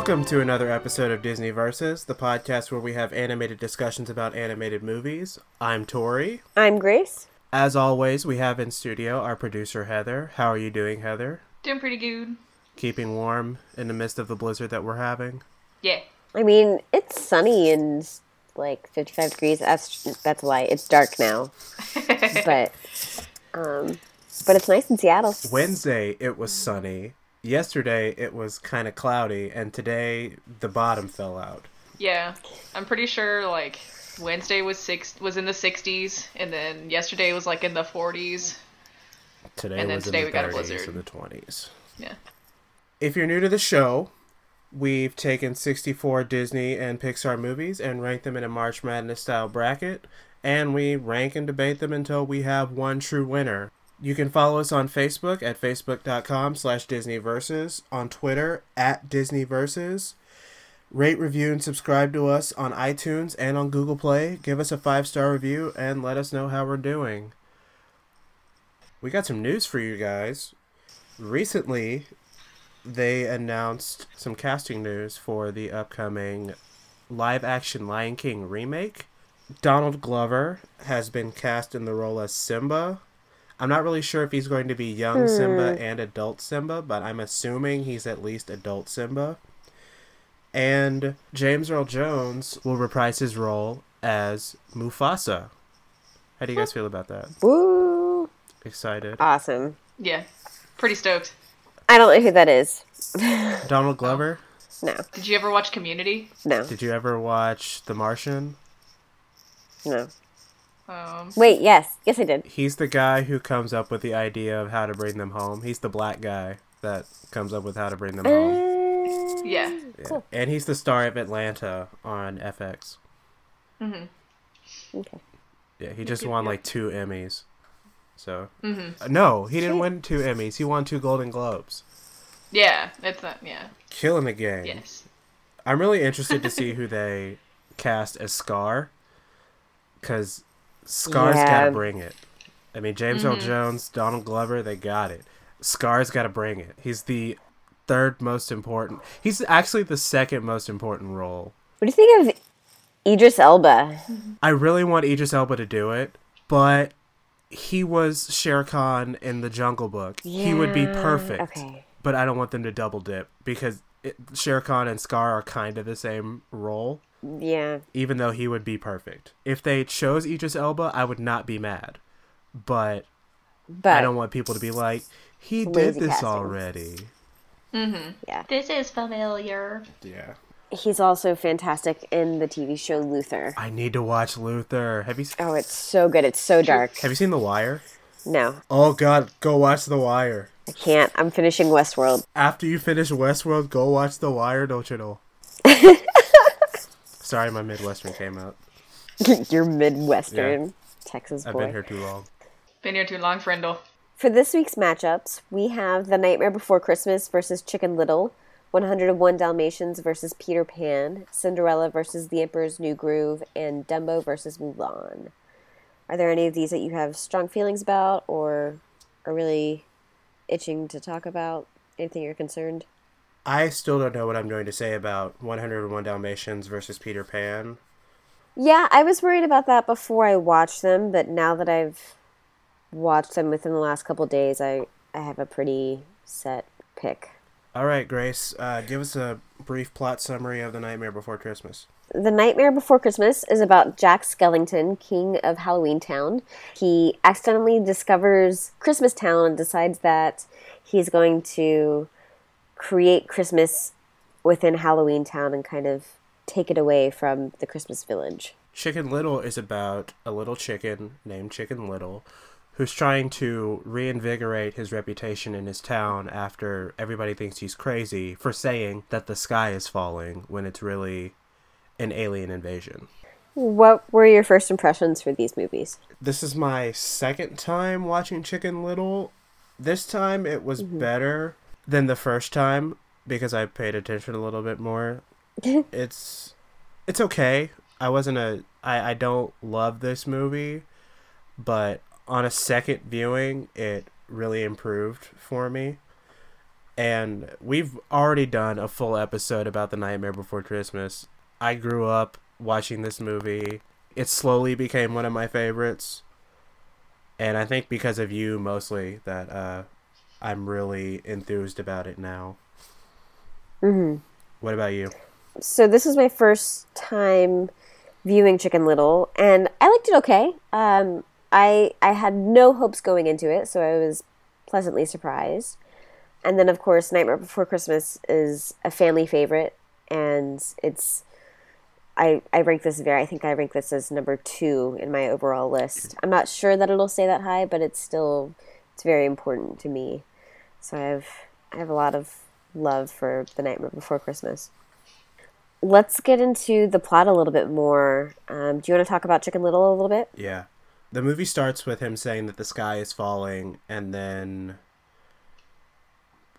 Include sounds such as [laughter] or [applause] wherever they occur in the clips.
Welcome to another episode of Disney Versus, the podcast where we have animated discussions about animated movies. I'm Tori. I'm Grace. As always, we have in studio our producer Heather. How are you doing, Heather? Doing pretty good. Keeping warm in the midst of the blizzard that we're having? Yeah. I mean, it's sunny and like 55 degrees. That's that's light. It's dark now, [laughs] but um, but it's nice in Seattle. Wednesday it was sunny. Yesterday it was kind of cloudy, and today the bottom fell out. Yeah. I'm pretty sure like Wednesday was six was in the 60s, and then yesterday was like in the 40s. Today And then was today in we the got a blizzard. and the 20s. Yeah. If you're new to the show, we've taken 64 Disney and Pixar movies and ranked them in a March Madness style bracket, and we rank and debate them until we have one true winner. You can follow us on Facebook at facebook.com slash disneyversus, on Twitter at disneyversus. Rate, review, and subscribe to us on iTunes and on Google Play. Give us a five-star review and let us know how we're doing. We got some news for you guys. Recently, they announced some casting news for the upcoming live action Lion King remake. Donald Glover has been cast in the role as Simba. I'm not really sure if he's going to be young Simba hmm. and adult Simba, but I'm assuming he's at least adult Simba. And James Earl Jones will reprise his role as Mufasa. How do you guys feel about that? Woo! Excited? Awesome. Yeah. Pretty stoked. I don't know who that is. [laughs] Donald Glover? No, Did you ever watch Community? no, Did you ever watch The Martian? no. Um, Wait, yes, yes, I did. He's the guy who comes up with the idea of how to bring them home. He's the black guy that comes up with how to bring them home. Uh, yeah. Yeah. cool. And he's the star of Atlanta on FX. Mhm. Okay. Yeah, he just won like two Emmys. So Mhm. Uh, no, he didn't win two Emmys. He won two Golden Globes. Yeah. It's not. Yeah. Killing the game. Yes. I'm really interested to see who they [laughs] cast as Scar, because Scar's Yeah. got to bring it. I mean, James Earl mm-hmm. Jones, Donald Glover, they got it. Scar's got to bring it. He's the third most important. He's actually the second most important role. What do you think of Idris Elba? I really want Idris Elba to do it, but he was Shere Khan in the Jungle Book. he would be perfect. okay. But I don't want them to double dip because it, Shere Khan and Scar are kind of the same role. Yeah, even though he would be perfect. If they chose Idris Elba, I would not be mad. But but I don't want people to be like, he did this casting. already. Mm-hmm. Yeah, This is familiar. Yeah. he's also fantastic in the TV show Luther. I need to watch Luther. Have you Oh, it's so good. It's so dark. have you seen The Wire? No, Oh god, go watch The Wire. I can't. I'm finishing Westworld. After you finish Westworld, go watch The Wire, don't you know? [laughs] Sorry, my Midwestern came out. [laughs] You're Midwestern, Texas boy. I've been here too long. Been here too long, friendle. For this week's matchups, we have The Nightmare Before Christmas versus Chicken Little, 101 Dalmatians versus Peter Pan, Cinderella versus The Emperor's New Groove, and Dumbo versus Mulan. Are there any of these that you have strong feelings about or are really itching to talk about? Anything you're concerned? I still don't know what I'm going to say about 101 Dalmatians versus Peter Pan. Yeah, I was worried about that before I watched them, but now that I've watched them within the last couple days, I, I have a pretty set pick. All right, Grace, uh, give us a brief plot summary of The Nightmare Before Christmas. The Nightmare Before Christmas is about Jack Skellington, king of Halloween Town. He accidentally discovers Christmas Town and decides that he's going to create Christmas within Halloween Town and kind of take it away from the Christmas village. Chicken Little is about a little chicken named Chicken Little who's trying to reinvigorate his reputation in his town after everybody thinks he's crazy for saying that the sky is falling when it's really an alien invasion. What were your first impressions for these movies? This is my second time watching Chicken Little. This time it was mm-hmm. better than the first time because I paid attention a little bit more. [laughs] it's it's okay. I wasn't a I, I don't love this movie, but on a second viewing it really improved for me. And we've already done a full episode about The Nightmare Before Christmas. I grew up watching this movie. It slowly became one of my favorites. And I think because of you mostly that uh, I'm really enthused about it now. hmm What about you? So this is my first time viewing Chicken Little, and I liked it okay. Um, I I had no hopes going into it, so I was pleasantly surprised. And then, of course, Nightmare Before Christmas is a family favorite, and it's I I rank this very. I think I rank this as number two in my overall list. I'm not sure that it'll stay that high, but it's still it's very important to me. So I have I have a lot of love for The Nightmare Before Christmas. Let's get into the plot a little bit more. Um, do you want to talk about Chicken Little a little bit? Yeah. The movie starts with him saying that the sky is falling, and then.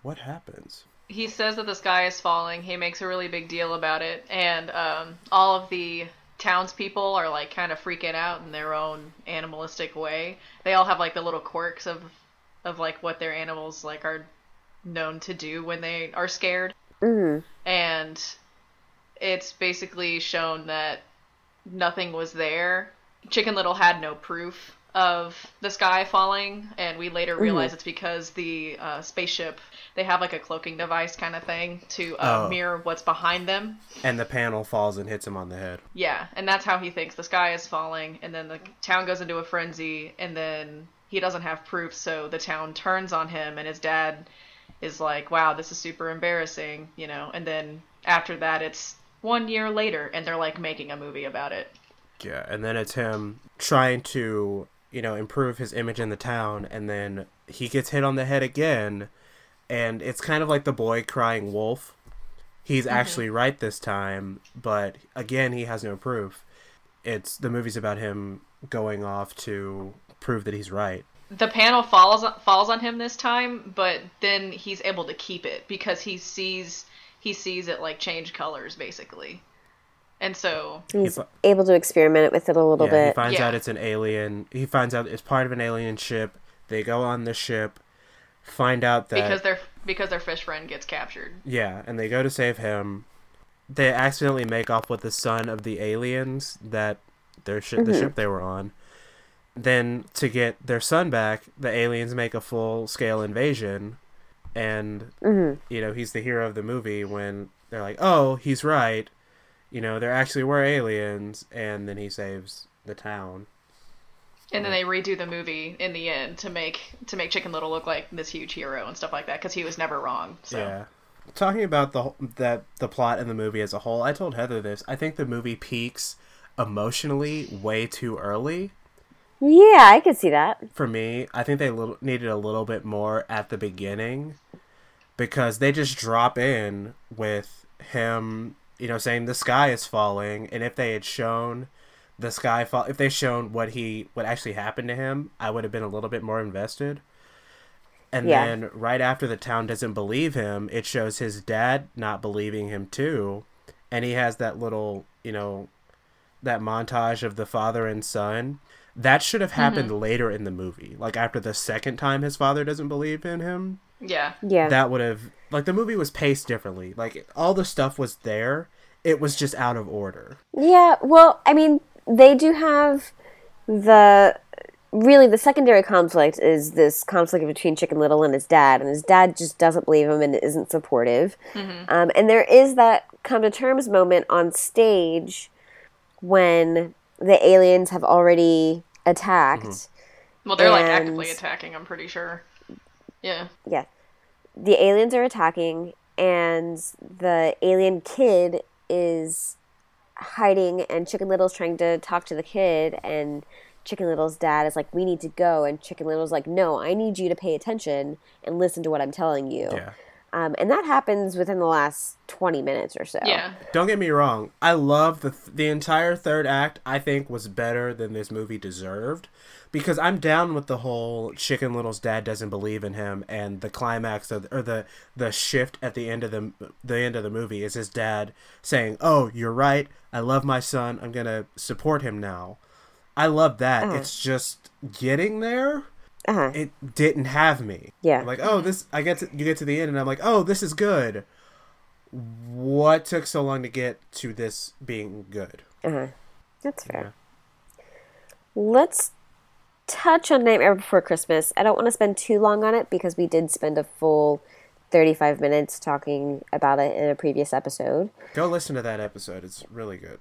What happens? he says that the sky is falling. He makes a really big deal about it, and um, all of the townspeople are like kind of freaking out in their own animalistic way. They all have like the little quirks of of like what their animals like are known to do when they are scared, hmm and it's basically shown that nothing was there. Chicken Little had no proof of the sky falling, and we later realize it's because the uh, spaceship they have like a cloaking device kind of thing to uh, Oh. mirror what's behind them. And the panel falls and hits him on the head. Yeah, and that's how he thinks the sky is falling, and then the town goes into a frenzy, and then he doesn't have proof, so the town turns on him, and his dad is like, "Wow, this is super embarrassing," you know. And then after that, it's one year later, and they're like making a movie about it. Yeah, and then it's him trying to, you know, improve his image in the town, and then he gets hit on the head again, and it's kind of like the boy crying wolf. He's mm-hmm. actually right this time, but again, he has no proof. It's the movie's about him going off to prove that he's right. The panel falls falls on him this time, but then he's able to keep it because he sees he sees it like change colors basically, and so He's fi- able to experiment with it a little yeah, he finds Yeah. out it's an alien. He finds out it's part of an alien ship. They go on the ship, find out that because their because their fish friend gets captured. Yeah, and they go to save him. They accidentally make off with the son of the aliens that their shi the mm-hmm. ship they were on. Then to get their son back, the aliens make a full scale invasion, and Mhm. you know he's the hero of the movie when they're like, "Oh, he's right," you know there actually were aliens, and then he saves the town. And then they redo the movie in the end to make to make Chicken Little look like this huge hero and stuff like that because he was never wrong. So Yeah. Talking about the that the plot in the movie as a whole, I told Heather this. I think the movie peaks emotionally way too early. Yeah, I could see that. For me, I think they little, needed a little bit more at the beginning because they just drop in with him, you know, saying the sky is falling, and if they had shown the sky fall, if they shown what he what actually happened to him, I would have been a little bit more invested. And Yeah. then right after the town doesn't believe him, it shows his dad not believing him too, and he has that little, you know, that montage of the father and son. That should have happened later in the movie, like after the second time his father doesn't believe in him yeah, Yeah. that would have like the movie was paced differently. Like all the stuff was there, it was just out of order. Yeah, well, I mean, they do have the really the secondary conflict is this conflict between Chicken Little and his dad, and his dad just doesn't believe him and isn't supportive. Um, and there is that come to terms moment on stage when the aliens have already attacked. Mm-hmm. well they're like actively attacking. I'm pretty sure. Yeah, Yeah. The aliens are attacking, and the alien kid is hiding, and Chicken Little's trying to talk to the kid, and Chicken Little's dad is like, We need to go. And Chicken Little's like, No, I need you to pay attention and listen to what I'm telling you. Yeah. Um, and that happens within the last 20 minutes or so. yeah. Don't get me wrong. I love the the entire third act. I think was better than this movie deserved, because I'm down with the whole Chicken Little's dad doesn't believe in him, and the climax of or the the shift at the end of the the end of the movie is his dad saying, "Oh, you're right. I love my son. I'm gonna support him now." I love that. It's just getting there. Uh-huh. it didn't have me. Yeah. I'm like, oh, this. I get to you get to the end, and I'm like, oh, this is good. What took so long to get to this being good? Uh-huh. That's fair. Let's touch on Nightmare Before Christmas. I don't want to spend too long on it because we did spend a full 35 minutes talking about it in a previous episode. Go listen to that episode. It's really good.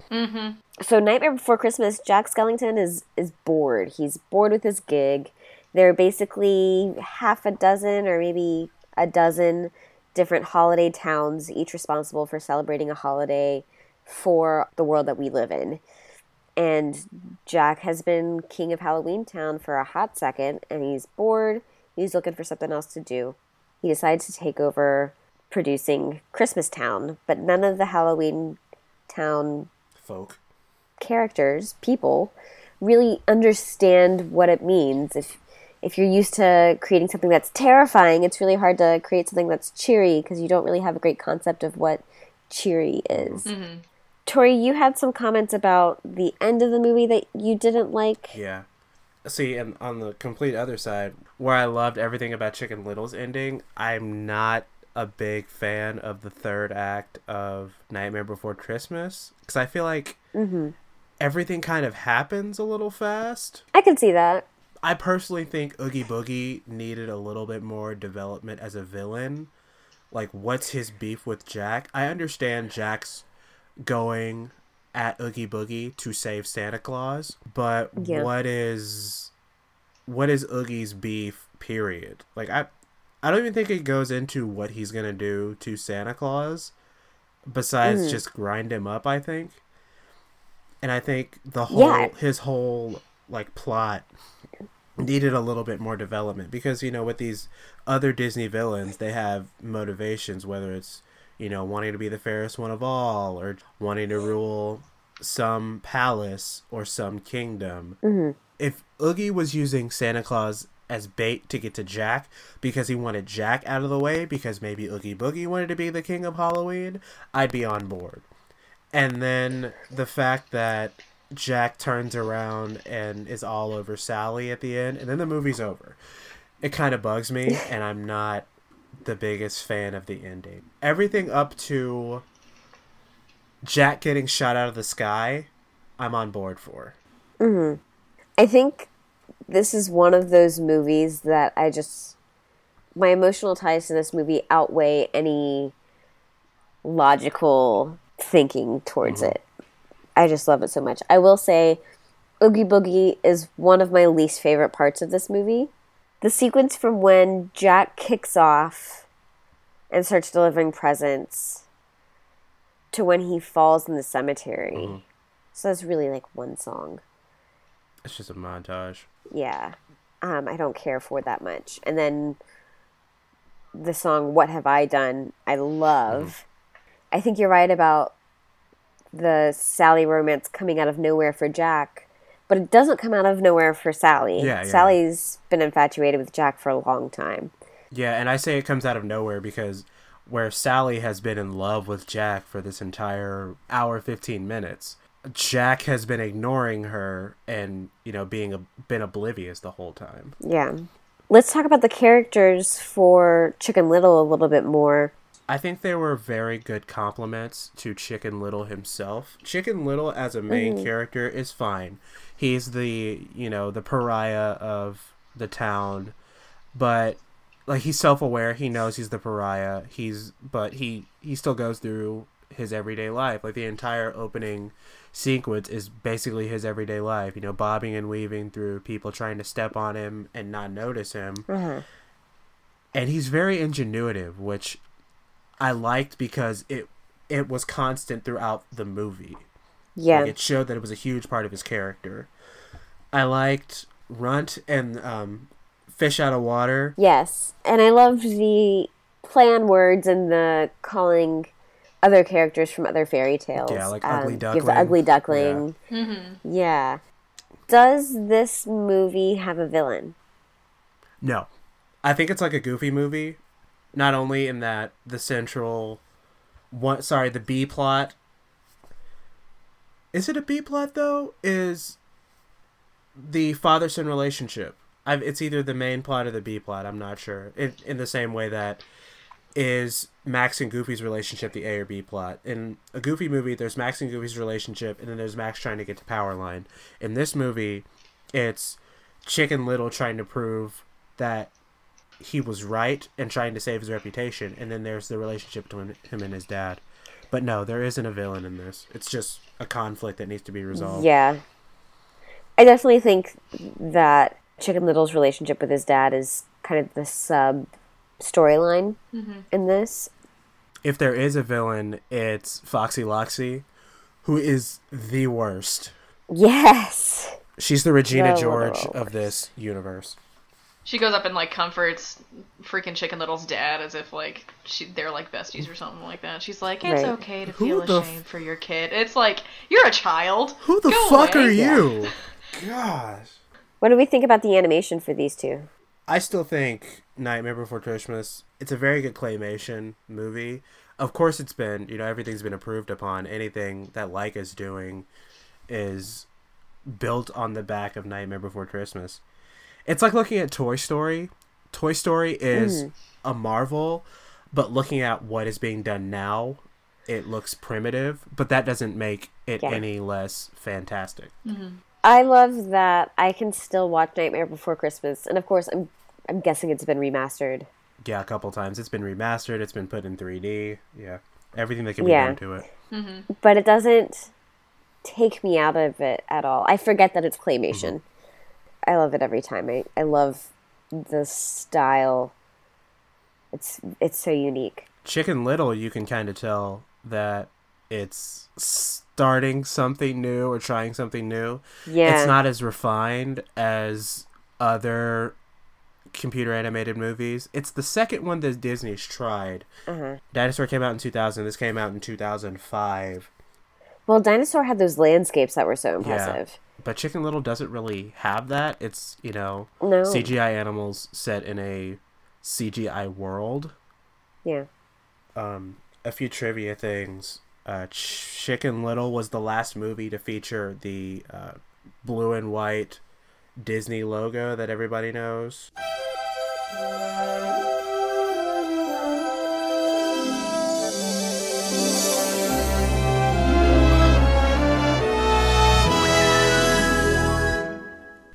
So Nightmare Before Christmas, Jack Skellington is is bored. He's bored with his gig. There are basically half a dozen or maybe a dozen different holiday towns, each responsible for celebrating a holiday for the world that we live in. And Jack has been king of Halloween Town for a hot second, and he's bored. He's looking for something else to do. He decides to take over producing Christmas Town, but none of the Halloween Town Folk. characters, people, really understand what it means. If if you're used to creating something that's terrifying, it's really hard to create something that's cheery because you don't really have a great concept of what cheery is. Mm-hmm. Tori, you had some comments about the end of the movie that you didn't like. Yeah. See, and on the complete other side, where I loved everything about Chicken Little's ending, I'm not a big fan of the third act of Nightmare Before Christmas because I feel like mm-hmm. everything kind of happens a little fast. I can see that. I personally think Oogie Boogie needed a little bit more development as a villain. Like, what's his beef with Jack? I understand Jack's going at Oogie Boogie to save Santa Claus, but Yeah. what is what is Oogie's beef? Period. Like, I I don't even think it goes into what he's gonna do to Santa Claus, besides mm-hmm. just grind him up. I think, and I think the whole Yeah. his whole like plot needed a little bit more development because you know with these other Disney villains they have motivations whether it's you know wanting to be the fairest one of all or wanting to rule some palace or some kingdom. Mm-hmm. If Oogie was using Santa Claus as bait to get to Jack because he wanted Jack out of the way because maybe Oogie Boogie wanted to be the king of Halloween, I'd be on board. And then the fact that Jack turns around and is all over Sally at the end, and then the movie's over. It kind of bugs me, [laughs] and I'm not the biggest fan of the ending. Everything up to Jack getting shot out of the sky, I'm on board for. Mm-hmm. I think this is one of those movies that I just my emotional ties to this movie outweigh any logical thinking towards mm-hmm. it. I just love it so much. I will say Oogie Boogie is one of my least favorite parts of this movie. The sequence from when Jack kicks off and starts delivering presents to when he falls in the cemetery. So that's really like one song It's just a montage. yeah um, i don't care for that much and then the song what have i done i love i think you're right about the sally romance coming out of nowhere for jack but it doesn't come out of nowhere for sally Yeah, yeah. sally's been infatuated with jack for a long time Yeah, and I say it comes out of nowhere because where Sally has been in love with Jack for this entire hour 15 minutes, Jack has been ignoring her and, you know, being a, been oblivious the whole time. yeah let's talk about the characters for chicken little a little bit more I think they were very good compliments to Chicken Little himself. Chicken Little as a main mm-hmm. character is fine. He's the, you know, the pariah of the town, but like he's self-aware, he knows he's the pariah. He's but he he still goes through his everyday life. Like the entire opening sequence is basically his everyday life, you know, bobbing and weaving through people trying to step on him and not notice him uh-huh. and he's very ingenuitive, which I liked because it it was constant throughout the movie. yeah Like, it showed that it was a huge part of his character. I liked Runt and um, Fish Out of Water. Yes, and I loved the plan words and the calling other characters from other fairy tales. Yeah, like Ugly You have Duckling. the Ugly Duckling. Yeah. Does this movie have a villain? No, I think it's like a goofy movie. Not only in that the central one, sorry, the B plot. Is it a B plot though? Is the father son relationship? I've, it's either the main plot or the B plot. I'm not sure. In, in the same way that is Max and Goofy's relationship the A or B plot. In a Goofy movie, there's Max and Goofy's relationship, and then there's Max trying to get to Powerline. In this movie, it's Chicken Little trying to prove that he was right and trying to save his reputation, and then there's the relationship between him and his dad. But no, there isn't a villain in this. It's just a conflict that needs to be resolved. Yeah. I definitely think that Chicken Little's relationship with his dad is kind of the sub storyline mm-hmm. in this. If there is a villain, it's Foxy Loxy, who is the worst. Yes. She's the Regina The George worst. of this universe. She goes up and like comforts freaking Chicken Little's dad as if like she they're like besties or something like that. She's like, "It's Right. okay to Who feel the f- ashamed for your kid." It's like you're a child. Who the Go fuck away. are you? [laughs] Gosh. What do we think about the animation for these two? I still think Nightmare Before Christmas. It's a very good claymation movie. Of course, it's been you know everything's been approved upon. Anything that Laika's doing is built on the back of Nightmare Before Christmas. It's like looking at Toy Story. Toy Story is mm-hmm. a marvel, but looking at what is being done now, it looks primitive. But that doesn't make it Yeah. any less fantastic. Mm-hmm. I love that I can still watch Nightmare Before Christmas, and of course, I'm I'm guessing it's been remastered. Yeah, a couple times. It's been remastered. It's been put in 3D. Yeah, everything that can be Yeah. done to it. Mm-hmm. but it doesn't take me out of it at all. I forget that it's claymation. I love it every time. I, I love the style. It's it's so unique. Chicken Little, you can kind of tell that it's starting something new or trying something new. Yeah. It's not as refined as other computer animated movies. It's the second one that Disney's tried. Uh-huh. Dinosaur came out in 2000. This came out in 2005. Well, Dinosaur had those landscapes that were so impressive. Yeah. But Chicken Little doesn't really have that. It's, you know, No. CGI animals set in a CGI world. Yeah. um, a few trivia things. Uh, Chicken Little was the last movie to feature the uh, blue and white Disney logo that everybody knows.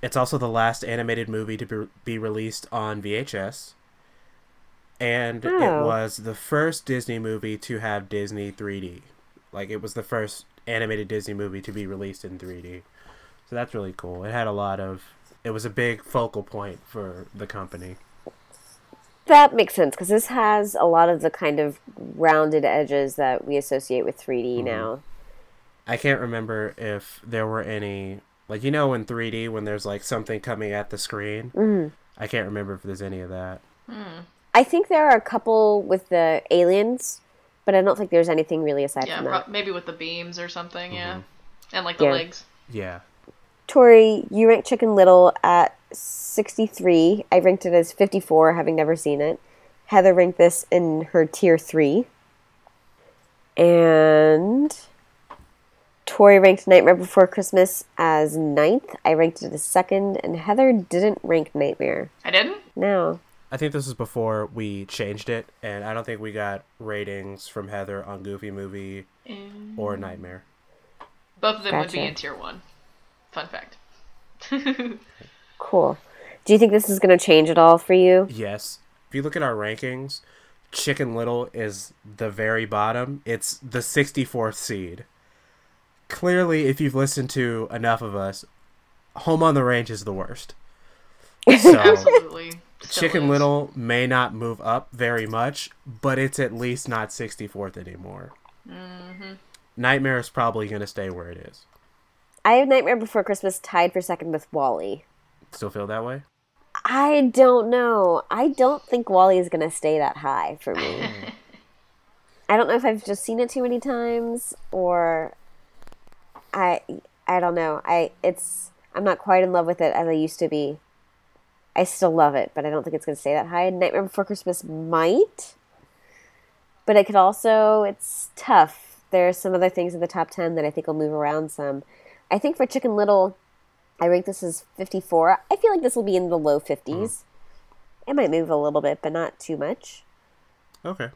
It's also the last animated movie to be, be released on VHS. And it Oh. was the first Disney movie to have Disney 3D. Like, it was the first animated Disney movie to be released in 3D. So that's really cool. It had a lot of. It was a big focal point for the company. That makes sense because this has a lot of the kind of rounded edges that we associate with 3D Mm-hmm. now. I can't remember if there were any. Like, you know, in 3D, when there's like something coming at the screen? Mhm. I can't remember if there's any of that. I think there are a couple with the aliens, but I don't think there's anything really aside Yeah, from pro- that. maybe with the beams or something. Yeah, Mm-hmm. and like the Yeah. legs. Yeah. Tori, you ranked Chicken Little at 63. I ranked it as 54, having never seen it. Heather ranked this in her tier 3. And Tori ranked Nightmare Before Christmas as ninth. I ranked it as second, and Heather didn't rank Nightmare. I didn't. No. I think this was before we changed it, and I don't think we got ratings from Heather on Goofy Movie mm. or Nightmare. Both of them would be in tier one. Fun fact. [laughs] Cool. Do you think this is going to change at all for you? Yes. If you look at our rankings, Chicken Little is the very bottom. It's the 64th seed. Clearly, if you've listened to enough of us, Home on the Range is the worst. [laughs] So, Absolutely. Chicken is. Little may not move up very much, but it's at least not 64th anymore. Mm-hmm. Nightmare is probably going to stay where it is. I have Nightmare Before Christmas tied for second with WALL-E. Still feel that way? I don't know. I don't think WALL-E is going to stay that high for me. [laughs] I don't know if I've just seen it too many times or I I don't know. I it's I'm not quite in love with it as I used to be. I still love it, but I don't think it's going to stay that high. Nightmare Before Christmas might. But it could also it's tough. There are some other things in the top 10 that I think will move around some. I think for Chicken Little I rank this as 54. I feel like this will be in the low 50s. Mm-hmm. It might move a little bit, but not too much. Okay.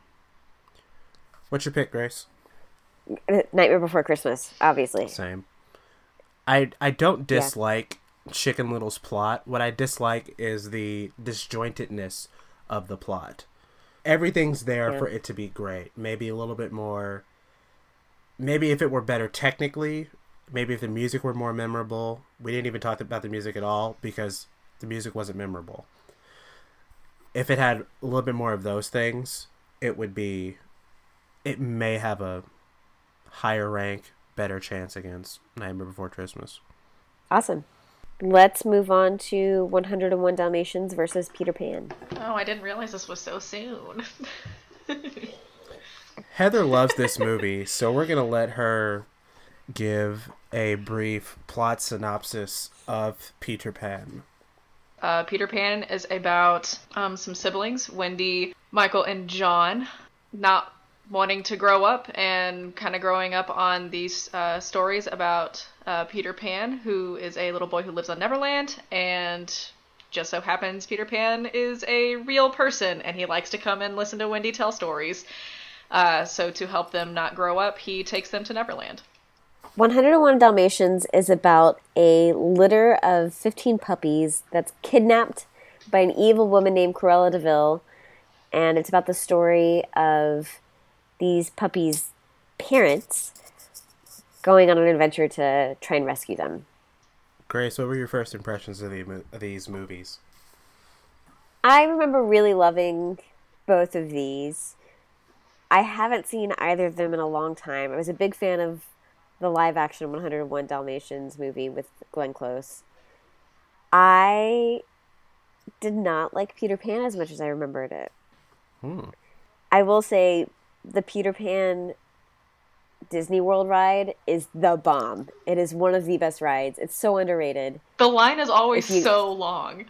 What's your pick, Grace? Nightmare Before Christmas, obviously. Same. I I don't Yeah. dislike Chicken Little's plot. What I dislike is the disjointedness of the plot. Everything's there Yeah. for it to be great. Maybe a little bit more. Maybe if it were better technically, maybe if the music were more memorable. We didn't even talk about the music at all because the music wasn't memorable. If it had a little bit more of those things, it would be. It may have a higher rank, better chance against Nightmare Before Christmas. Awesome. Let's move on to 101 Dalmatians versus Peter Pan. Oh, I didn't realize this was so soon. [laughs] Heather loves this movie, so we're gonna let her give a brief plot synopsis of Peter Pan. Uh, Peter Pan is about um, some siblings, Wendy, Michael, and John, not wanting to grow up and kind of growing up on these uh, stories about uh, Peter Pan, who is a little boy who lives on Neverland, and just so happens Peter Pan is a real person and he likes to come and listen to Wendy tell stories. Uh, so to help them not grow up, he takes them to Neverland. 101 Dalmatians is about a litter of 15 puppies that's kidnapped by an evil woman named Cruella De Vil. And it's about the story of these puppies' parents going on an adventure to try and rescue them. Grace, what were your first impressions of, the, of these movies? I remember really loving both of these. I haven't seen either of them in a long time. I was a big fan of the live action 101 Dalmatians movie with Glenn Close. I did not like Peter Pan as much as I remembered it. Hmm. I will say the Peter Pan Disney World ride is the bomb. It is one of the best rides. It's so underrated. The line is always you- so long.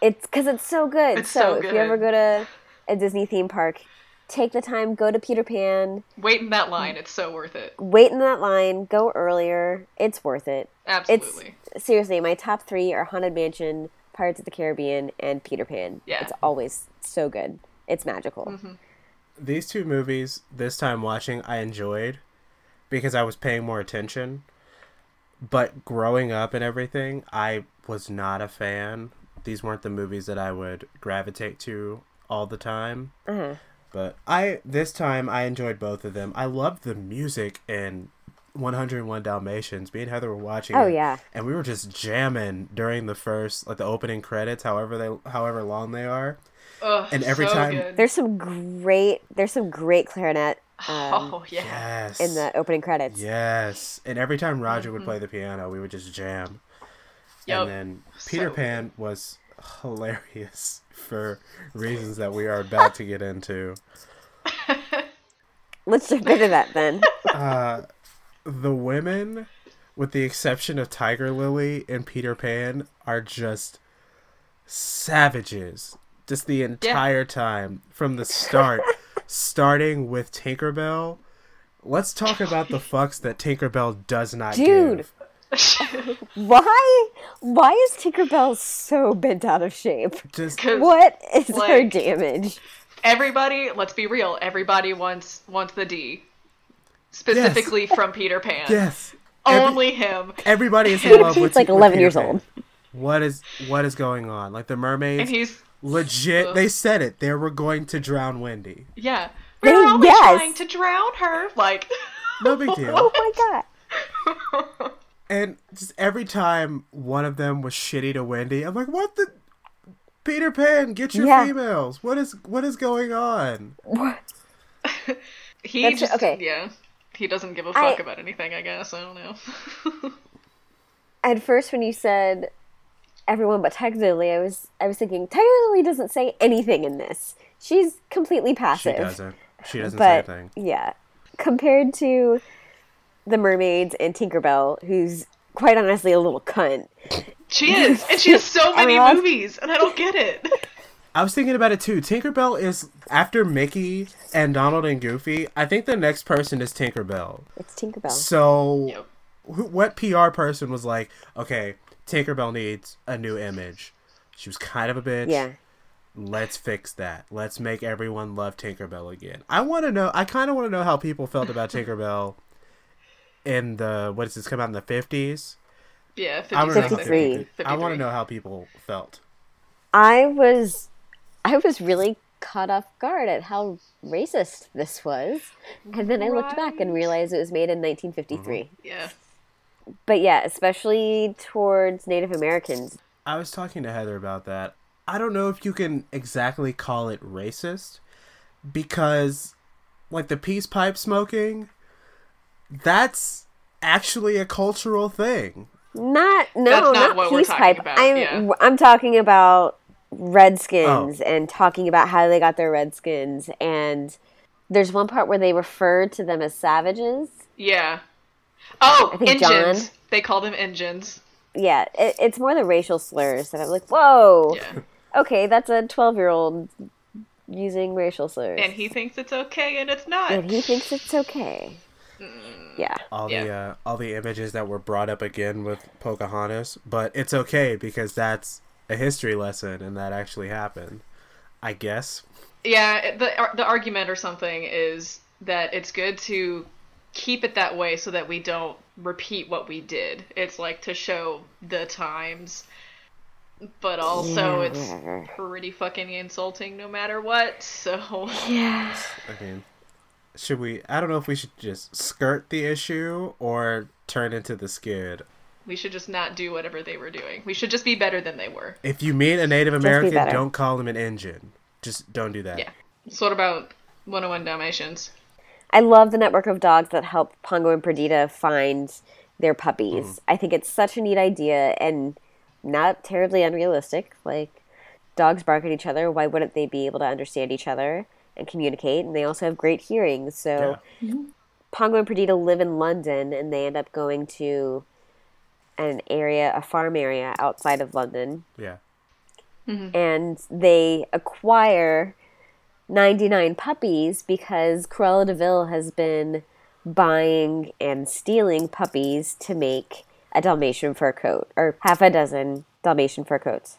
It's because it's so good. It's so, so if you ever go to a Disney theme park, take the time, go to Peter Pan, Wait in that line, it's so worth it. wait in that line, go earlier. It's worth it. Absolutely. It's seriously my top three are Haunted Mansion, Pirates of the Caribbean, and Peter Pan. Yeah. it's always so good. It's magical. Mm-hmm. These two movies, this time watching, I enjoyed because I was paying more attention. But growing up and everything, I was not a fan. These weren't the movies that I would gravitate to all the time. Uh-huh. But I this time I enjoyed both of them. I loved the music in 101 Dalmatians. Me and Heather were watching. Oh, it, yeah. and we were just jamming during the first like the opening credits, however they however long they are. Ugh, and every so time- good. There's some great. There's some great clarinet um, [laughs] oh yeah. Yes. in the opening credits. Yes, and every time Roger would play the piano, we would just jam. Yep. And then Peter So Pan was hilarious [laughs] for reasons that we are about to get into. [laughs] Let's jump into that then. Uh, the women, with the exception of Tiger Lily and Peter Pan, are just savages. Just the entire time from the start, [laughs] starting with Tinkerbell. Let's talk about the fucks that Tinkerbell does not Dude. give. [laughs] Why? Why is Tinkerbell so bent out of shape? Just 'Cause, What is her damage? everybody, let's be real, everybody wants wants the D. Specifically from Peter Pan. yes, Every- Only him. everybody is in love He's with like 11 Peter years Pan. old. What is what is going on? Like the mermaids, And he's legit. They said it. They were going to drown Wendy. yeah. We were They- only yes. trying to drown her. Like [laughs] No big deal. Oh my god. [laughs] And just every time one of them was shitty to Wendy, I'm like, what the? Peter Pan, get your Yeah. females. What is what is going on? What [laughs] he That's- just okay. yeah. He doesn't give a fuck about anything, I guess. I don't know. At first, when you said everyone but Tiger Lily, I was I was thinking Tiger Lily doesn't say anything in this. She's completely passive. She passive. doesn't. She doesn't but say a thing. yeah, compared to the mermaids and Tinkerbell, who's quite honestly a little cunt. she is. And she has so [laughs] many Everyone- movies, and I don't get it. I was thinking about it too. Tinkerbell is after Mickey and Donald and Goofy. I think the next person is Tinkerbell. It's Tinkerbell. So, Yep. who, what PR person was like, okay, Tinkerbell needs a new image. She was kind of a bitch. Yeah. Let's fix that. Let's make everyone love Tinkerbell again. I want to know. I kind of want to know how people felt about Tinkerbell in the what does this come out in the fifties? Yeah, I want to know how 53. I want to know how people felt. I was I was really caught off guard at how racist this was. And then I looked back and realized it was made in 1953. Mm-hmm. Yeah. But yeah, especially towards Native Americans. I was talking to Heather about that. I don't know if you can exactly call it racist because, like, the peace pipe smoking, that's actually a cultural thing. Not no, That's not not, what we're peace talking pipe. about, I'm yeah. I'm talking about Oh. redskins and talking about how they got their redskins and there's one part where they refer to them as savages. Yeah. Oh, think engines. John- They call them engines. Yeah, it, it's more the racial slurs that I'm like, whoa. Yeah. Okay, that's a 12 year old using racial slurs. And he thinks it's okay and it's not. And he thinks it's okay. Yeah. All the uh, all the images that were brought up again with Pocahontas, but it's okay because that's a history lesson and that actually happened. I guess. Yeah, the the argument or something is that it's good to keep it that way so that we don't repeat what we did. It's like to show the times, but also Yeah, it's pretty fucking insulting no matter what. So Yeah. I mean, should we? I don't know if we should just skirt the issue or turn into the skid. we should just not do whatever they were doing. We should just be better than they were. If you meet a Native American, better. don't call him an engine. Just don't do that. Yeah. So what about 101 Dalmatians? I love the network of dogs that help Pongo and Perdita find their puppies. Mm-hmm. I think it's such a neat idea and not terribly unrealistic. Like, dogs bark at each other. Why wouldn't they be able to understand each other and communicate? And they also have great hearing. So, Pongo and Perdita live in London and they end up going to an area, a farm area outside of London Yeah. and they acquire 99 puppies because Cruella De Vil has been buying and stealing puppies to make a Dalmatian fur coat, or half a dozen Dalmatian fur coats.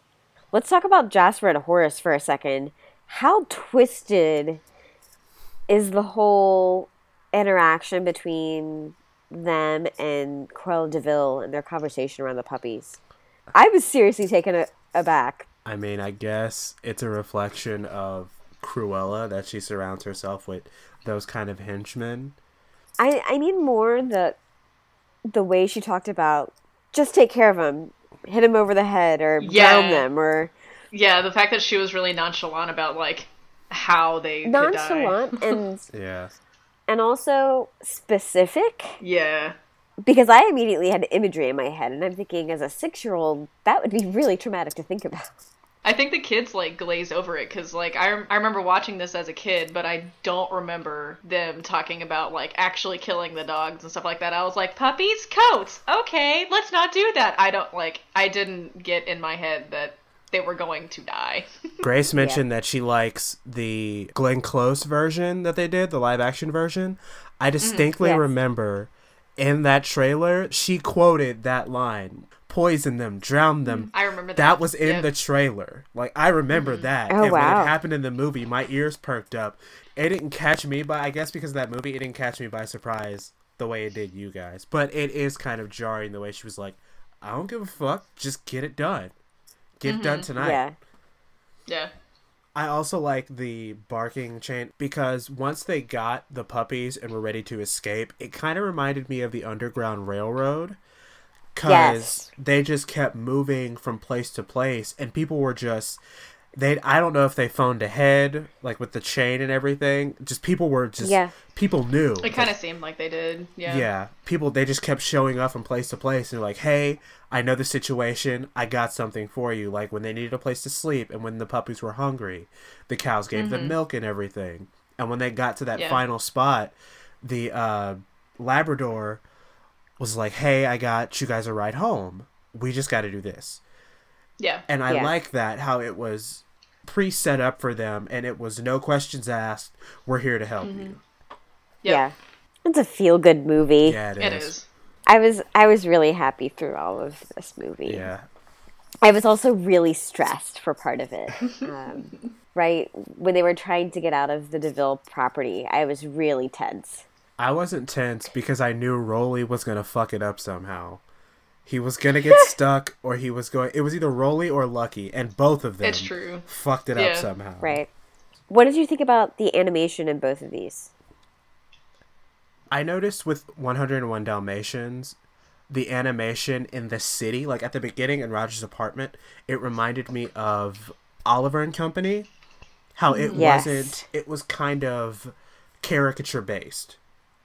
Let's talk about Jasper and Horace for a second. How twisted is the whole interaction between them and Cruella De Vil and their conversation around the puppies? I was seriously taken aback I mean, I guess it's a reflection of Cruella that she surrounds herself with those kind of henchmen. I I mean more the the way she talked about just take care of them, hit them over the head, or Yeah. drown them, or Yeah, the fact that she was really nonchalant about like how they could die. nonchalant [laughs] and Yeah. and also specific Yeah. because I immediately had imagery in my head, and I'm thinking as a six year old that would be really traumatic to think about. I think the kids like glaze over it because like I, rem- I remember watching this as a kid, but I don't remember them talking about like actually killing the dogs and stuff like that. I was like, puppies, coats, okay, let's not do that. I don't like. I didn't get in my head that they were going to die. [laughs] Grace mentioned that she likes the Glenn Close version that they did, the live action version. I mm-hmm. distinctly Yes. remember in that trailer, she quoted that line poison them, drown mm-hmm. them. I remember that. That was in Yep. the trailer. Like, I remember mm-hmm. that. Oh, and when it happened in the movie, my ears perked up. It didn't catch me by, I guess because of that movie, it didn't catch me by surprise the way it did you guys. But it is kind of jarring the way she was like, I don't give a fuck, just get it done. Get it done mm-hmm. tonight. Yeah, yeah. I also like the barking chain because once they got the puppies and were ready to escape, it kind of reminded me of the Underground Railroad. Because Yes. they just kept moving from place to place, and people were just. They, I don't know if they phoned ahead, like with the chain and everything. Just people were just. Yeah. People knew. It kind of seemed like they did. Yeah. Yeah, people they just kept showing up from place to place and like, "Hey, I know the situation. I got something for you." Like when they needed a place to sleep and when the puppies were hungry, the cows gave them milk and everything. And when they got to that Yeah. final spot, the uh, Labrador was like, "Hey, I got you guys a ride home. We just got to do this." Yeah. And I Yeah. like that how it was pre-set up for them and it was no questions asked. We're here to help you. Yep. yeah. It's a feel good movie. Yeah, It is. I was I was really happy through all of this movie. Yeah. I was also really stressed for part of it. [laughs] Um, right when they were trying to get out of the De Vil property, I was really tense. I wasn't tense because I knew Rolly was gonna fuck it up somehow. He was gonna get [laughs] stuck, or he was going. It was either Rolly or Lucky, and both of them It's true. fucked it Yeah. up somehow. Right. What did you think about the animation in both of these? I noticed with 101 Dalmatians, the animation in the city, like at the beginning in Roger's apartment, it reminded me of Oliver and Company. How it Yes. wasn't, it was kind of caricature based.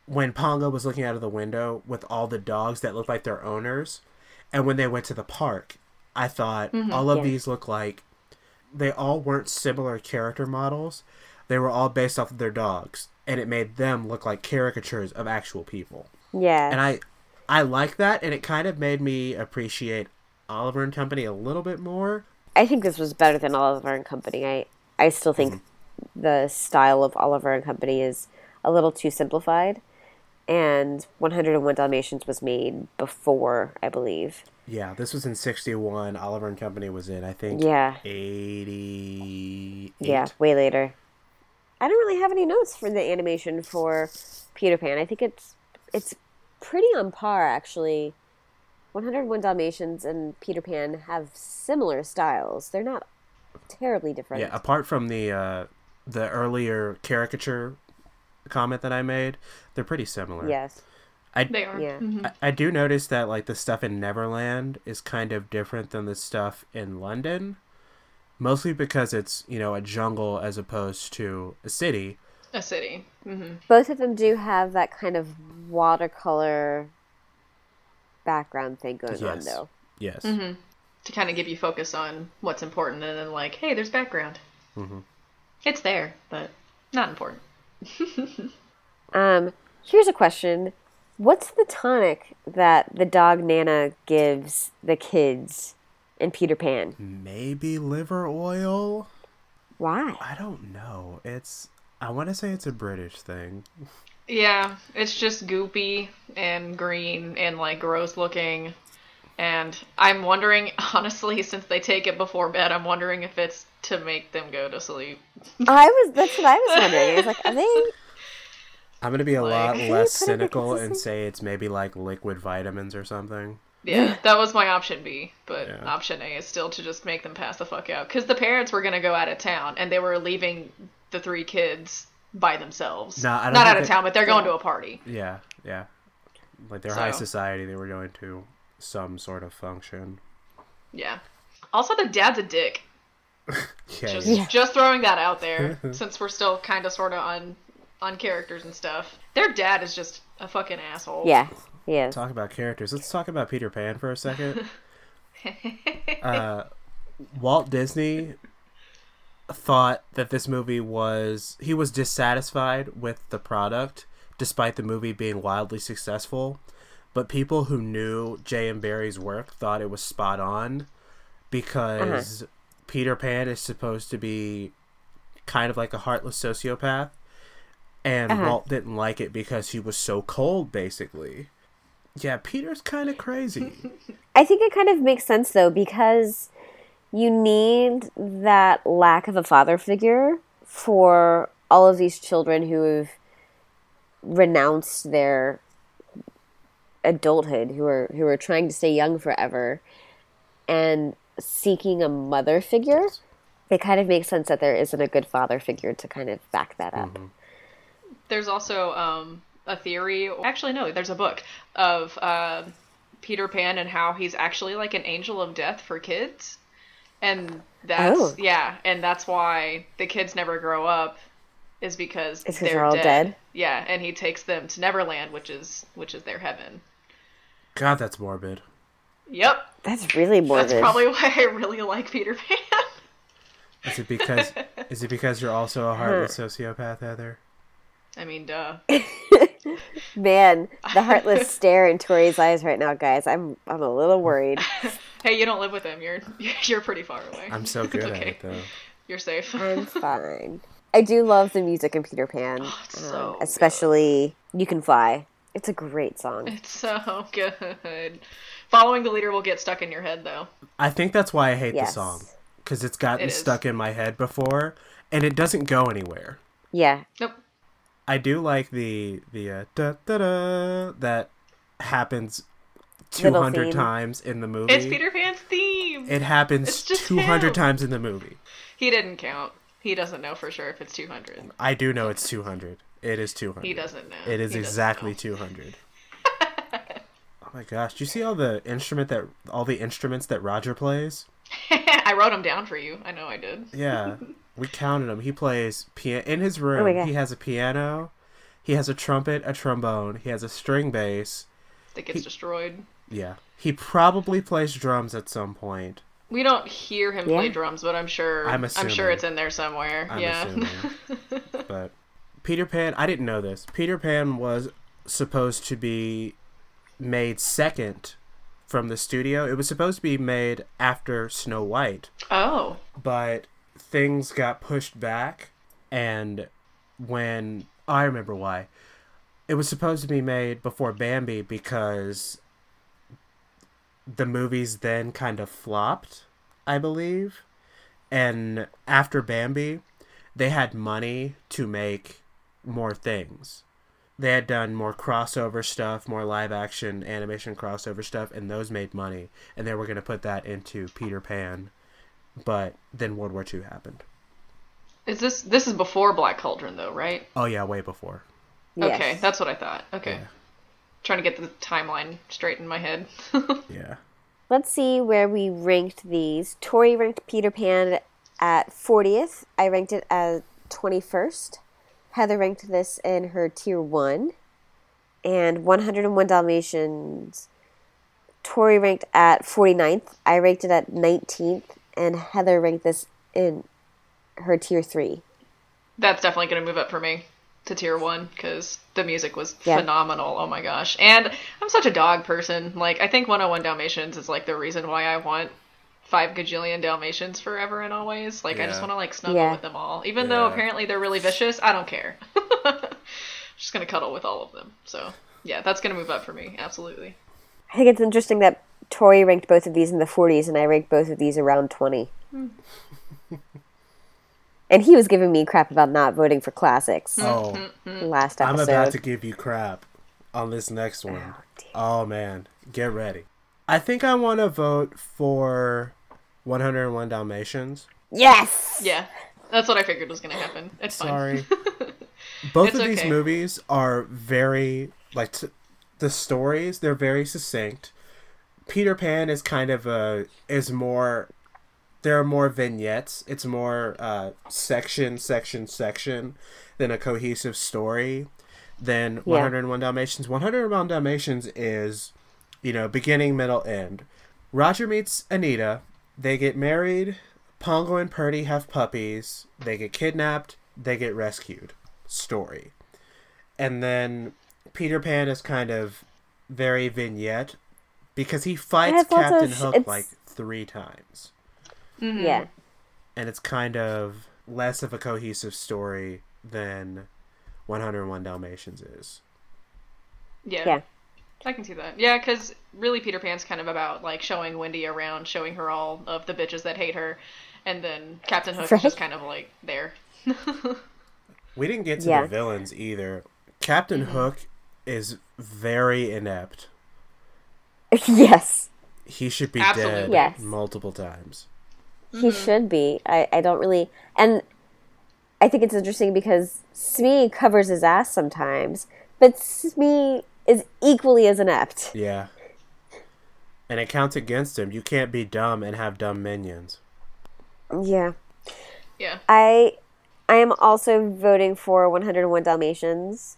When Pongo was looking out of the window with all the dogs that looked like their owners, and when they went to the park, I thought mm-hmm. all of Yeah. these look like they all weren't similar character models. They were all based off of their dogs, and it made them look like caricatures of actual people. Yeah. And I I like that and it kind of made me appreciate Oliver and Company a little bit more. I think this was better than Oliver and Company. I I still think mm-hmm. the style of Oliver and Company is a little too simplified, and 101 Dalmatians was made before, I believe. Yeah, this was in 61. Oliver and Company was in I think Yeah, 88. yeah, way later. I don't really have any notes for the animation for Peter Pan. I think it's it's pretty on par actually. 101 Dalmatians and Peter Pan have similar styles. They're not terribly different. Yeah, apart from the uh the earlier caricature comment that I made, they're pretty similar. Yes. I They are. Yeah. Mhm. I, I do notice that like the stuff in Neverland is kind of different than the stuff in London. Mostly because it's, you know, a jungle as opposed to a city. A city. Mm-hmm. Both of them do have that kind of watercolor background thing going on, though. Yes. though. Yes. To kind of give you focus on what's important, and then like, hey, there's background. Mhm. It's there, but not important. [laughs] Um, here's a question: What's the tonic that the dog Nana gives the kids in Peter Pan? Maybe liver oil? Why? I don't know. It's I want to say it's a British thing. Yeah, it's just goopy and green and like gross looking. And I'm wondering, [laughs] honestly, since they take it before bed, I'm wondering if it's to make them go to sleep. I was. That's what I was wondering. I was like, are they? [laughs] I'm gonna be a lot less cynical and say it's maybe like liquid vitamins or something. Yeah, that was my option B, but Yeah. option A is still to just make them pass the fuck out. Because the parents were gonna go out of town, and they were leaving the three kids by themselves. No, I don't Not out of they- town, but they're going to a party. Yeah, yeah. Like they're high society, they were going to some sort of function. Yeah. Also, the dad's a dick. Yeah, Just, yeah. just throwing that out there, [laughs] since we're still kind of sort of on on characters and stuff. Their dad is just a fucking asshole. Yeah. yeah. Talk about characters. Let's talk about Peter Pan for a second. [laughs] uh, Walt Disney thought that this movie was he was dissatisfied with the product despite the movie being wildly successful but people who knew J. M. Barrie's work thought it was spot on because Peter Pan is supposed to be kind of like a heartless sociopath and Uh-huh. Walt didn't like it because he was so cold basically. Yeah Peter's kind of crazy. [laughs] I think it kind of makes sense though because you need that lack of a father figure for all of these children who have renounced their adulthood, who are who are trying to stay young forever. And seeking a mother figure. It kind of makes sense that there isn't a good father figure to kind of back that up. There's also um, a theory. Actually, no, there's a book of uh, Peter Pan and how he's actually like an angel of death for kids, and that's Oh. yeah, and that's why the kids never grow up, is because It's 'cause they're, they're all dead? Yeah, and he takes them to Neverland, which is which is their heaven. god that's morbid Yep, That's really morbid. that's probably why I really like Peter Pan. [laughs] Is it because is it because you're also a heartless sociopath, Heather? I mean, duh. [laughs] Man, the [laughs] heartless stare in Tori's eyes right now, guys. I'm I'm a little worried. Hey, you don't live with him. You're you're pretty far away. I'm so good at okay. it though. You're safe. I'm fine. I do love the music in Peter Pan, it's um, so good. especially "You Can Fly." It's a great song. It's so good. Following the leader will get stuck in your head, though. I think that's why I hate Yes. the song because it's gotten It is. stuck in my head before, and it doesn't go anywhere. Yeah. Nope. I do like the the uh, da da da that happens two Little hundred theme. times in the movie. It's Peter Pan's theme. It happens two hundred him. times in the movie. He didn't count. He doesn't know for sure if it's 200. I do know it's two hundred. It is two hundred. He doesn't know. It is He exactly know. two hundred. oh my gosh! Do you see all the instrument that all the instruments that Roger plays? [laughs] I wrote him down for you. I know I did. Yeah, [laughs] we counted them. He plays piano in his Oh room. God. he has a piano. He has a trumpet, a trombone. He has a string bass. That gets destroyed. Yeah, he probably plays drums at some point. We don't hear him play drums, but I'm sure. I'm I'm, sure it's in there somewhere. I'm yeah. [laughs] but Peter Pan, I didn't know this. Peter Pan was supposed to be made second from the studio. It was supposed to be made after Snow White, oh. but things got pushed back and when I remember why. It was supposed to be made before Bambi because the movies then kind of flopped, I believe. And after Bambi, they had money to make more things. They had done more crossover stuff, more live action animation crossover stuff, and those made money. And they were going to put that into Peter Pan. But then World War II happened. Is this this is before Black Cauldron though, right? Oh, yeah, way before. Yes. Okay, that's what I thought. Okay. Yeah. Trying to get the timeline straight in my head. [laughs] Yeah. Let's see where we ranked these. Tori ranked Peter Pan at 40th. I ranked it at 21st. Heather ranked this in her tier 1. And 101 Dalmatians. Tori ranked at 49th. I ranked it at 19th. And Heather ranked this in her tier 3. That's definitely going to move up for me to tier one because the music was Yeah. phenomenal. Oh my gosh. And I'm such a dog person. Like, I think 101 Dalmatians is like the reason why I want five gajillion Dalmatians forever and always. Like, I just want to like snuggle Yeah. with them all. Even though apparently they're really vicious, I don't care. [laughs] just going to cuddle with all of them. So, yeah, that's going to move up for me. Absolutely. I think it's interesting that Tori ranked both of these in the 40s and I ranked both of these around 20. Hmm. [laughs] and he was giving me crap about not voting for classics Oh, mm-hmm, mm-hmm. last episode. I'm about to give you crap on this next oh, one. Oh, man. Get ready. I think I want to vote for 101 Dalmatians. Yes! Yeah. That's what I figured was going to happen. It's fine. Sorry. [laughs] Both It's of these movies are very like t- the stories. They're very succinct. Peter Pan is kind of a is more. There are more vignettes. It's more uh, section, section, section than a cohesive story. Than Yeah. 101 Dalmatians. 101 Dalmatians is, you know, beginning, middle, end. Roger meets Anita. They get married. Pongo and Perdy have puppies. They get kidnapped. They get rescued. Story. And then Peter Pan is kind of very vignette because he fights it's also Captain sh- Hook it's- like three times. Mm-hmm. Yeah. And it's kind of less of a cohesive story than 101 Dalmatians is. Yeah. Yeah. I can see that. Yeah, because really Peter Pan's kind of about like showing Wendy around, showing her all of the bitches that hate her, and then Captain Hook Right. is just kind of like there. [laughs] We didn't get to Yeah. the villains either. Captain mm-hmm. Hook is very inept. [laughs] yes. He should be Absolutely. dead Yes. multiple times. He mm-hmm. should be. I, I don't really. And I think it's interesting because Smee covers his ass sometimes, but Smee is equally as inept. Yeah. And it counts against him. You can't be dumb and have dumb minions. Yeah. Yeah. I I am also voting for 101 Dalmatians.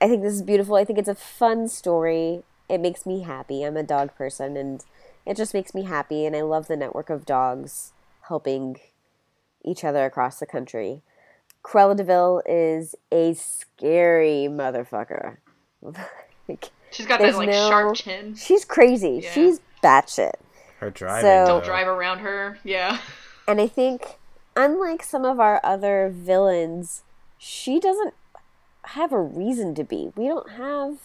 I think this is beautiful. I think it's a fun story. It makes me happy. I'm a dog person and it just makes me happy and I love the network of dogs helping each other across the country. Cruella De Vil is a scary motherfucker. [laughs] Like, She's got There's that like no- sharp chin. she's crazy. Yeah. She's batshit. Her driving. So- though. Don't drive around her. Yeah. [laughs] And I think, unlike some of our other villains, she doesn't have a reason to be. We don't have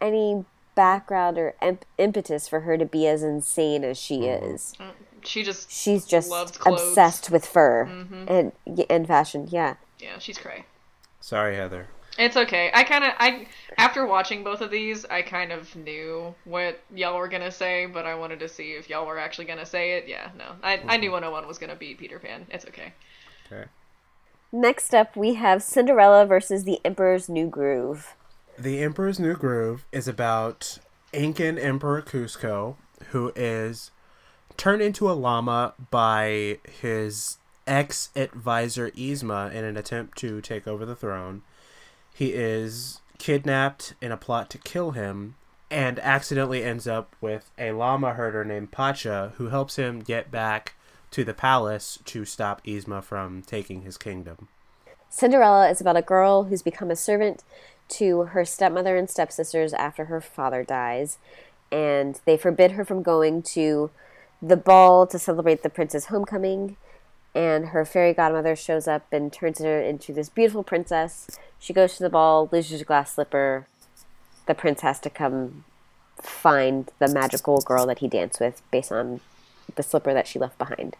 any background or imp- impetus for her to be as insane as she mm-hmm. is. Mm, she just She's just Loves obsessed with fur mm-hmm. and and fashion. Yeah. yeah, she's cray. Sorry, Heather. It's okay. I kind of I after watching both of these, I kind of knew what y'all were gonna say, but I wanted to see if y'all were actually gonna say it. Yeah, no, I I knew mm-hmm. 101 was gonna be Peter Pan. It's okay. Okay. Next up, we have Cinderella versus the Emperor's New Groove. The Emperor's New Groove is about Incan Emperor Kuzco, who is turned into a llama by his ex advisor Yzma in an attempt to take over the throne. He is kidnapped in a plot to kill him and accidentally ends up with a llama herder named Pacha who helps him get back to the palace to stop Yzma from taking his kingdom. Cinderella is about a girl who's become a servant to her stepmother and stepsisters after her father dies, and they forbid her from going to the ball to celebrate the prince's homecoming. And her fairy godmother shows up and turns her into this beautiful princess. She goes to the ball, loses a glass slipper. The prince has to come find the magical girl that he danced with based on the slipper that she left behind.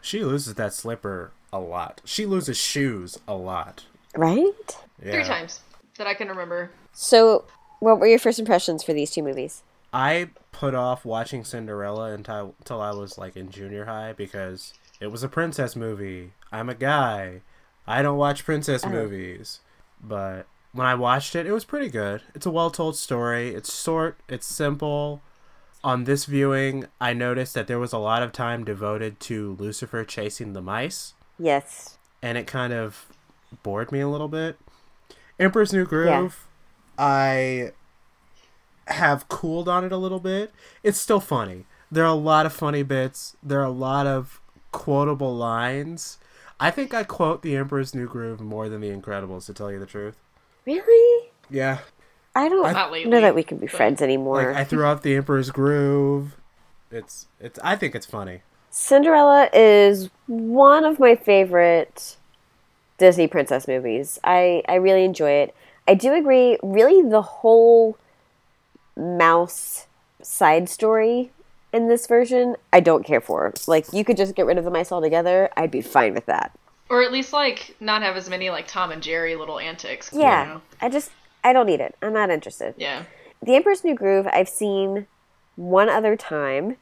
She loses that slipper a lot. She loses shoes a lot. Right? Yeah. Three times that I can remember. So, what were your first impressions for these two movies? I put off watching Cinderella until until I was like in junior high because it was a princess movie. I'm a guy. I don't watch princess uh-huh. movies. But when I watched it, it was pretty good. It's a well told story. It's short, it's simple. On this viewing, I noticed that there was a lot of time devoted to Lucifer chasing the mice, Yes. and it kind of bored me a little bit. Emperor's New Groove, yeah. I have cooled on it a little bit. It's still funny. There are a lot of funny bits. There are a lot of quotable lines. I think I quote The Emperor's New Groove more than The Incredibles, to tell you the truth. Really? Yeah. I don't Not know that we can be friends anymore. Like I threw out The Emperor's Groove. It's it's I think it's funny. Cinderella is one of my favorite Disney princess movies. I, I really enjoy it. I do agree, really, the whole mouse side story in this version, I don't care for. Like, you could just get rid of the mice altogether, I'd be fine with that. Or at least like not have as many like Tom and Jerry little antics. you Yeah, know? I just, I don't need it. I'm not interested. Yeah. The Emperor's New Groove, I've seen one other time,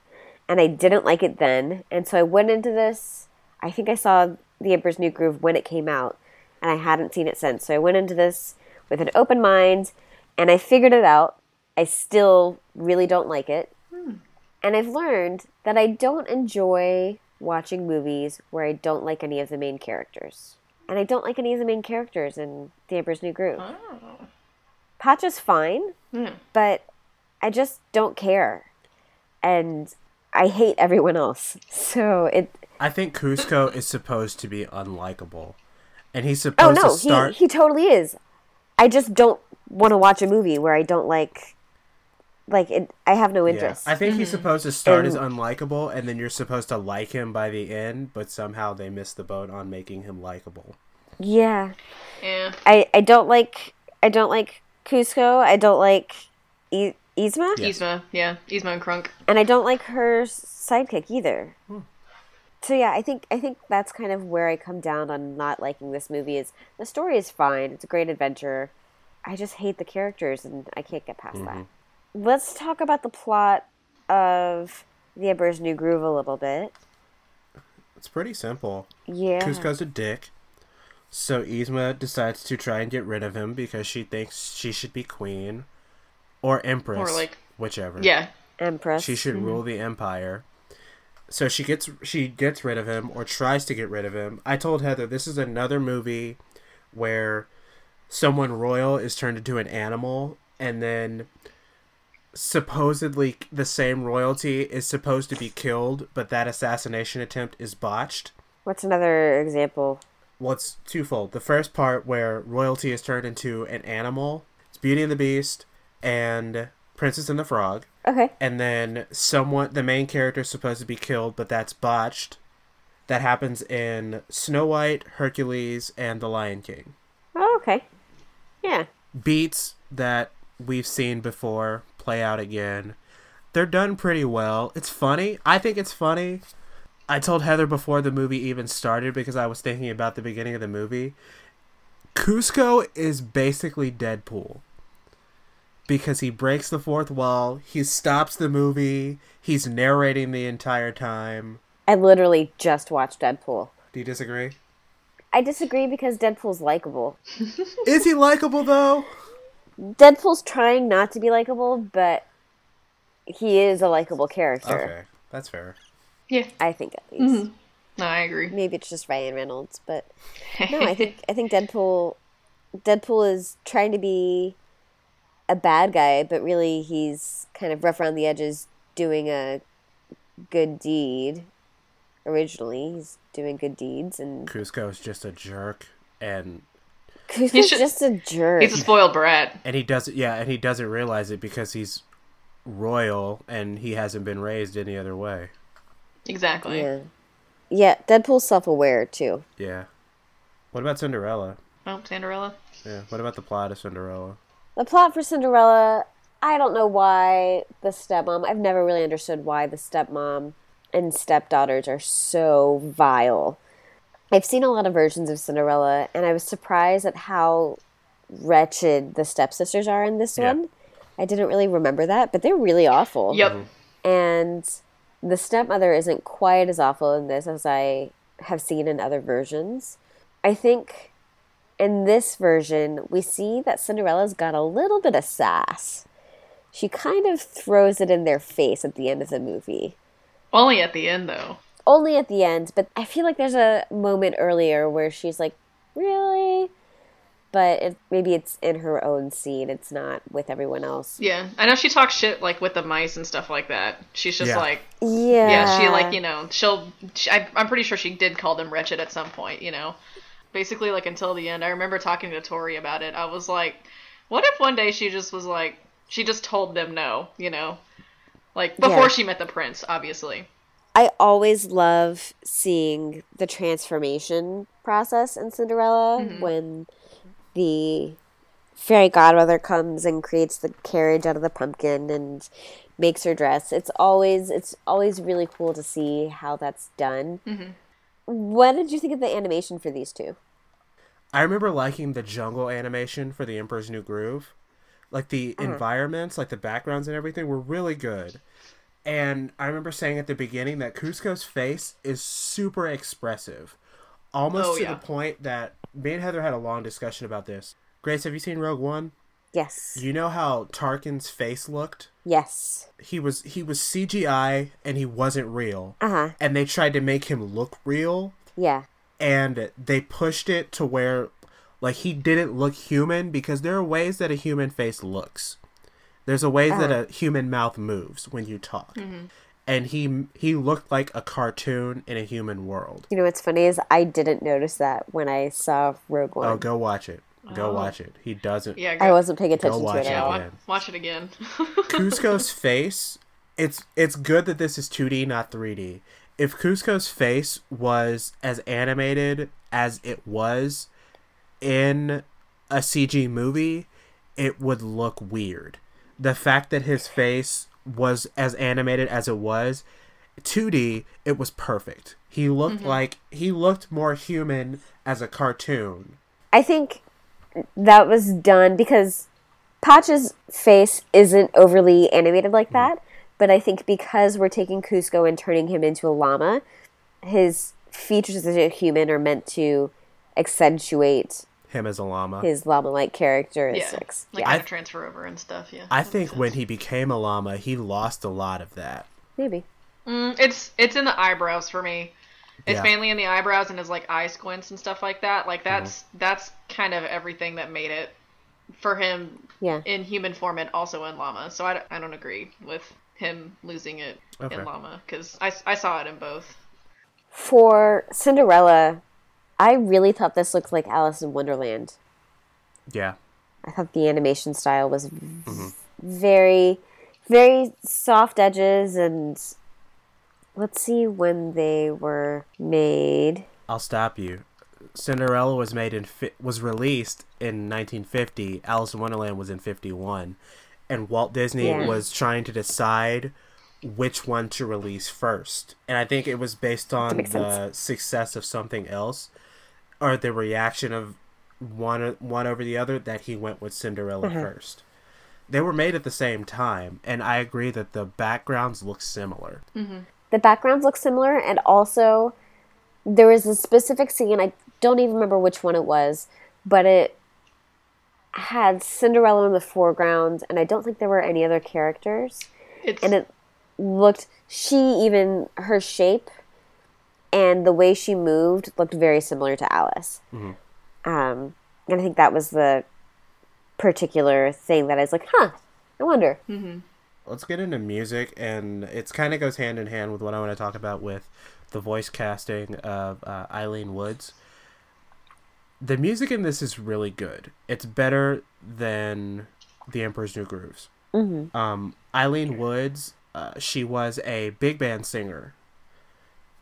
and I didn't like it then. And so I went into this. I think I saw The Emperor's New Groove when it came out, and I hadn't seen it since. So I went into this with an open mind, and I figured it out. I still really don't like it. And I've learned that I don't enjoy watching movies where I don't like any of the main characters. And I don't like any of the main characters in The Emperor's New Groove. Oh. Pacha's fine, Hmm. but I just don't care. And I hate everyone else. [laughs] So it I think Kuzco [clears throat] is supposed to be unlikable. And he's supposed Oh no, to start he he totally is. I just don't want to watch a movie where I don't like like it I have no Yeah. interest. I think he's mm-hmm. supposed to start as unlikable, and then you're supposed to like him by the end, but somehow they miss the boat on making him likable. yeah. Yeah. I I don't like I don't like Kuzco. I don't like I- Yzma, Yes. Yzma. Yeah. Yzma and Kronk. and I don't like her sidekick either. Hmm. So yeah, I think I think that's kind of where I come down on not liking this movie. Is the story is fine. It's a great adventure. I just hate the characters, and I can't get past mm-hmm. that. Let's talk about the plot of The Emperor's New Groove a little bit. It's pretty simple. Yeah. Kuzco's a dick. So Yzma decides to try and get rid of him because she thinks she should be queen or empress, Or, like- whichever. Yeah. Empress. She should mm-hmm. rule the empire. So she gets she gets rid of him or tries to get rid of him. I told Heather this is another movie where someone royal is turned into an animal and then supposedly the same royalty is supposed to be killed, but that assassination attempt is botched. What's another example? Well, it's twofold. The first part where royalty is turned into an animal, it's Beauty and the Beast and Princess and the Frog. Okay. And then someone, the main character is supposed to be killed, but that's botched. That happens in Snow White, Hercules, and The Lion King. Oh, okay. Yeah. Beats that we've seen before play out again. They're done pretty well. It's funny. I think it's funny. I told Heather before the movie even started because I was thinking about the beginning of the movie. Kuzco is basically Deadpool. Because he breaks the fourth wall, he stops the movie, he's narrating the entire time. I literally just watched Deadpool. Do you disagree? I disagree because Deadpool's likable. Is he likable though? [laughs] Deadpool's trying not to be likable, but he is a likable character. Okay, that's fair. Yeah. I think at least. Mm-hmm. No, I agree. Maybe it's just Ryan Reynolds, but no, I think [laughs] I think Deadpool Deadpool is trying to be a bad guy, but really he's kind of rough around the edges doing a good deed. Originally, he's doing good deeds and Kuzco is just a jerk and Kuzco's should- just a jerk. He's a spoiled brat. and he doesn't yeah, and he doesn't realize it because he's royal and he hasn't been raised any other way. Exactly. yeah. Yeah, Deadpool's self-aware too. Yeah. What about Cinderella? Oh, Cinderella. Yeah. What about the plot of Cinderella? The plot for Cinderella, I don't know why the stepmom, I've never really understood why the stepmom and stepdaughters are so vile. I've seen a lot of versions of Cinderella, and I was surprised at how wretched the stepsisters are in this Yeah. one. I didn't really remember that, but they're really awful. Yep. Mm-hmm. And the stepmother isn't quite as awful in this as I have seen in other versions. I think in this version, we see that Cinderella's got a little bit of sass. She kind of throws it in their face at the end of the movie. Only at the end, though. Only at the end, but I feel like there's a moment earlier where she's like, really? But it, maybe it's in her own scene. It's not with everyone else. Yeah. I know she talks shit, like, with the mice and stuff like that. She's just Yeah. like, Yeah. yeah, she, like, you know, she'll. She, I, I'm pretty sure she did call them wretched at some point, you know? Basically, like, until the end. I remember talking to Tori about it. I was like, what if one day she just was like, she just told them no, you know? Like, before Yeah. she met the prince, obviously. I always love seeing the transformation process in Cinderella mm-hmm. when the fairy godmother comes and creates the carriage out of the pumpkin and makes her dress. It's always it's always really cool to see how that's done. Mm-hmm. What did you think of the animation for these two? I remember liking the jungle animation for the Emperor's New Groove. Like the uh-huh. environments, like the backgrounds and everything were really good. And I remember saying at the beginning that Kuzco's face is super expressive. Almost Oh, to yeah. the point that me and Heather had a long discussion about this. Grace, have you seen Rogue One? Yes. You know how Tarkin's face looked? Yes. He was he was CGI and he wasn't real. Uh-huh. And they tried to make him look real Yeah. and they pushed it to where like he didn't look human because there are ways that a human face looks there's a ways that oh. a human mouth moves when you talk mm-hmm. and he he looked like a cartoon in a human world You know what's funny is I didn't notice that when I saw Rogue oh, One. oh go watch it go Oh. watch it he doesn't Yeah, I wasn't paying attention to watch it it, at all. again. watch it again. [laughs] Kuzco's face, it's it's good that this is 2D, not 3D. If Kuzco's face was as animated as it was in a CG movie, it would look weird. The fact that his face was as animated as it was, 2D, it was perfect. He looked mm-hmm. like he looked more human as a cartoon. I think that was done because Pacha's face isn't overly animated like mm-hmm. that, but I think because we're taking Kuzco and turning him into a llama, his features as a human are meant to accentuate Him as a llama. his llama-like yeah. characteristics. Like, yeah, kind transfer over and stuff, yeah. I think when he became a llama, he lost a lot of that. maybe. Mm, it's it's in the eyebrows for me. It's Yeah. mainly in the eyebrows and his like eye squints and stuff like that. Like Mm-hmm. that's that's kind of everything that made it for him Yeah. in human form and also in llama. So I, I don't agree with him losing it Okay. in llama because I I saw it in both. For Cinderella, I really thought this looked like Alice in Wonderland. Yeah. I thought the animation style was v- mm-hmm. very, very soft edges, and let's see when they were made. I'll stop you. Cinderella was made in fi- was released in 1950. Alice in Wonderland was in 51, and Walt Disney Yeah. was trying to decide which one to release first. And I think it was based on the success of something else or the reaction of one one over the other that he went with Cinderella Mm-hmm. first. They were made at the same time, and I agree that the backgrounds look similar. the backgrounds look similar and also there was a specific scene i don't even remember which one it was but it had cinderella in the foreground and i don't think there were any other characters It's and it looked she even her shape and the way she moved looked very similar to alice. Um, and i think that was the particular thing that i was like huh i wonder. Let's get into music and it's kind of goes hand in hand with what i want to talk about with the voice casting of uh, Ilene Woods. The music in this is really good. It's better than the emperor's new grooves. Um, Ilene Woods uh, she was a big band singer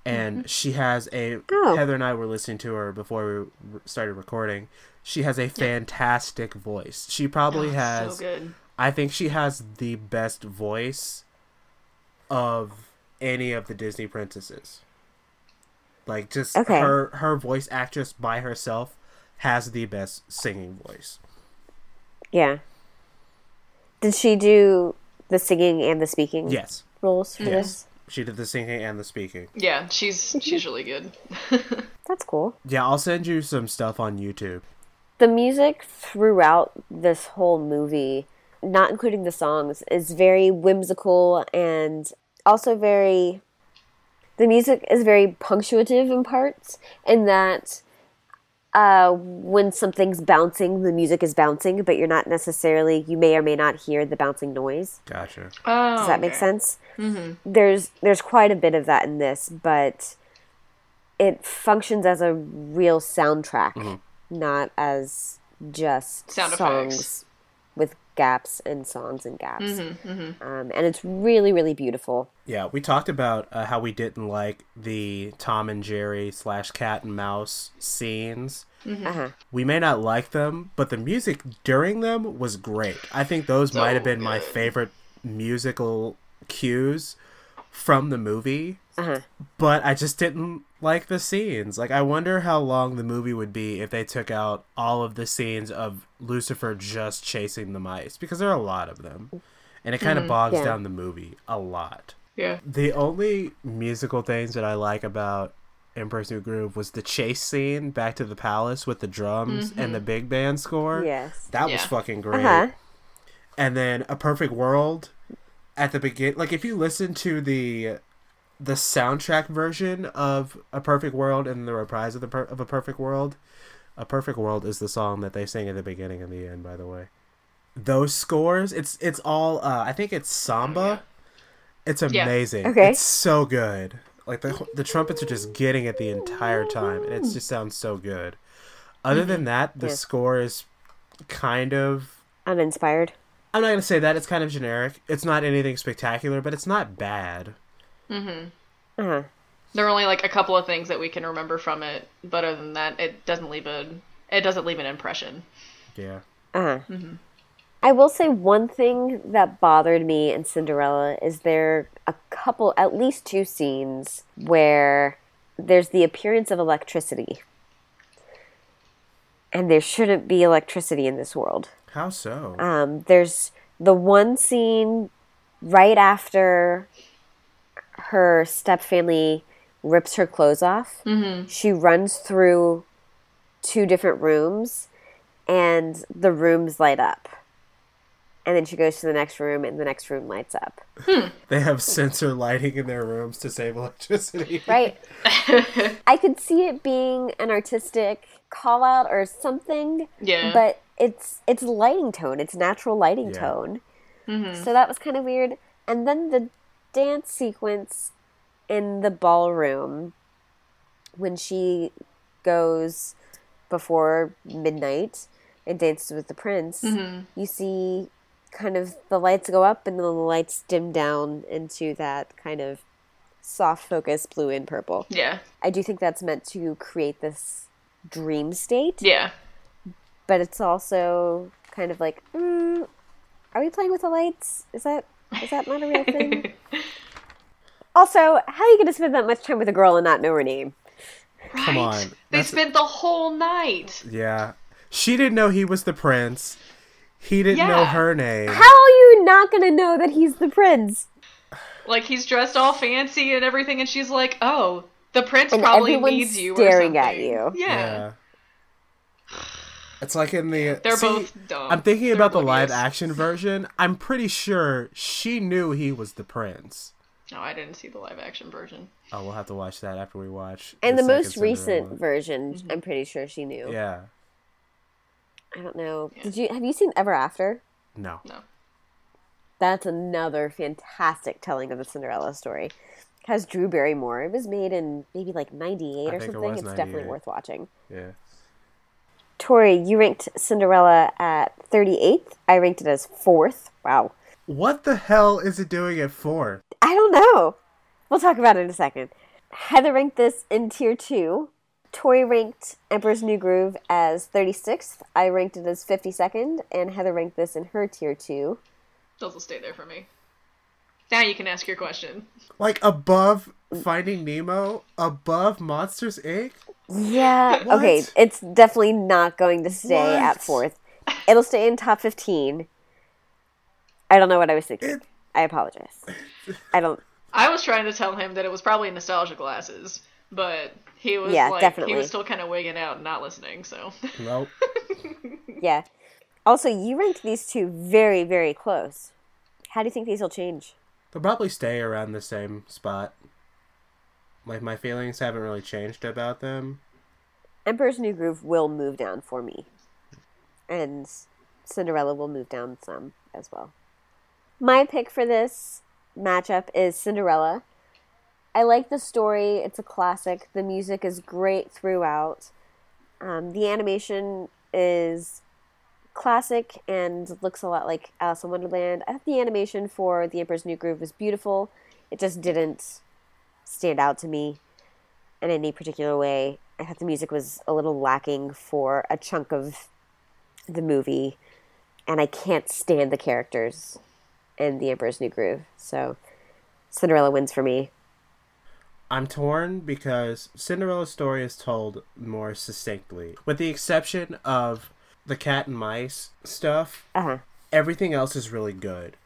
and mm-hmm. she has a Oh. heather and i were listening to her before we started recording she has a fantastic voice she probably oh, has so good. I think she has the best voice of any of the Disney princesses. Like just Okay. her her voice actress by herself has the best singing voice. yeah did she do the singing and the speaking Yes. roles for Yes. this She did the singing and the speaking. Yeah, she's mhm. she's really good. [laughs] that's cool Yeah, I'll send you some stuff on YouTube. the music throughout this whole movie, not including the songs, is very whimsical and also very. The music is very punctuative in parts, in that uh, when something's bouncing, the music is bouncing, but you're not necessarily, you may or may not hear the bouncing noise. Gotcha. Oh, Does that make sense? Mm-hmm. There's there's quite a bit of that in this, but it functions as a real soundtrack, not as just Sound songs effects. with gaps and songs and gaps. Um, and it's really really beautiful. Yeah, we talked about uh, how we didn't like the Tom and Jerry slash cat and mouse scenes. Uh-huh. We may not like them, but the music during them was great. I think those might have been my favorite musical cues from the movie. Uh-huh. But I just didn't like the scenes. Like, I wonder how long the movie would be if they took out all of the scenes of Lucifer just chasing the mice, because there are a lot of them. And it kind of bogs Yeah. down the movie a lot. Yeah. The only musical things that I like about Emperor's New Groove was the chase scene back to the palace with the drums and the big band score. Yes. That was fucking great. Uh-huh. And then A Perfect World at the begin like if you listen to the the soundtrack version of A Perfect World and the reprise of the per- of A Perfect World, A Perfect World is the song that they sing at the beginning and the end, by the way. Those scores, it's it's all uh I think it's samba. It's Yeah. amazing. Okay. It's so good. Like the the trumpets are just getting it the entire time and it just sounds so good. Other than that, the Yeah. score is kind of Uninspired. I'm not gonna say that it's kind of generic. It's not anything spectacular, but it's not bad. Uh-huh. There are only like a couple of things that we can remember from it, but other than that, it doesn't leave a it doesn't leave an impression. Yeah. Uh-huh. I will say one thing that bothered me in Cinderella is there a couple, at least two scenes where there's the appearance of electricity. And there shouldn't be electricity in this world. How so? Um, there's the one scene right after her stepfamily rips her clothes off. She runs through two different rooms, and the rooms light up. And then she goes to the next room, and the next room lights up. Hmm. they have sensor lighting in their rooms to save electricity. Right? [laughs] I could see it being an artistic call out or something, Yeah. but it's it's lighting tone. It's natural lighting Yeah. tone. Mm-hmm. So that was kind of weird. And then the dance sequence in the ballroom when she goes before midnight and dances with the prince, mm-hmm. you see kind of the lights go up and then the lights dim down into that kind of soft focus blue and purple. yeah. I do think that's meant to create this dream state, Yeah. but it's also kind of like, mm, are we playing with the lights? Is that is that not a real thing? [laughs] also, how are you going to spend that much time with a girl and not know her name? Come on. They That's- spent the whole night. Yeah. She didn't know he was the prince. He didn't know her name. How are you not going to know that he's the prince? Like he's dressed all fancy and everything, and she's like, "Oh, the prince And probably everyone's needs you." staring or at you. Yeah. It's like in the. They're see, both dumb. I'm thinking They're about the live action version. I'm pretty sure she knew he was the prince. No, I didn't see the live action version. Oh, we'll have to watch that after we watch. And the, second most recent Cinderella. version, mm-hmm. I'm pretty sure she knew. Yeah. I don't know. Did you have you seen Ever After? No. No. That's another fantastic telling of the Cinderella story. It has Drew Barrymore. It was made in maybe like 98 or think it something. was It's definitely worth watching. Yeah. Tori, you ranked Cinderella at 38th. I ranked it as fourth. Wow. What the hell is it doing at four? I don't know. We'll talk about it in a second. Heather ranked this in tier two. Tori ranked Emperor's New Groove as 36th. I ranked it as 52nd, and Heather ranked this in her tier two. Those will stay there for me. Now you can ask your question. Like above Finding Nemo, above Monsters Inc. Yeah. [laughs] What? Okay, it's definitely not going to stay What? at fourth. It'll stay in top 15. I don't know what I was thinking. It- I apologize. I don't. [laughs] I was trying to tell him that it was probably nostalgia glasses, but [laughs] he was Yeah, like definitely. he was still kind of wigging out and not listening. So Nope. [laughs] Yeah. Also, you ranked these two very, very close. How do you think these will change? They'll probably stay around the same spot. Like my feelings haven't really changed about them. Emperor's New Groove will move down for me. And Cinderella will move down some as well. My pick for this matchup is Cinderella. I like the story, it's a classic. The music is great throughout. Um, the animation is classic and looks a lot like Alice in Wonderland. I thought the animation for The Emperor's New Groove was beautiful. It just didn't stand out to me in any particular way. I thought the music was a little lacking for a chunk of the movie, and I can't stand the characters in The Emperor's New Groove. So Cinderella wins for me. I'm torn because Cinderella's story is told more succinctly. With the exception of the cat and mice stuff, Uh huh. everything else is really good.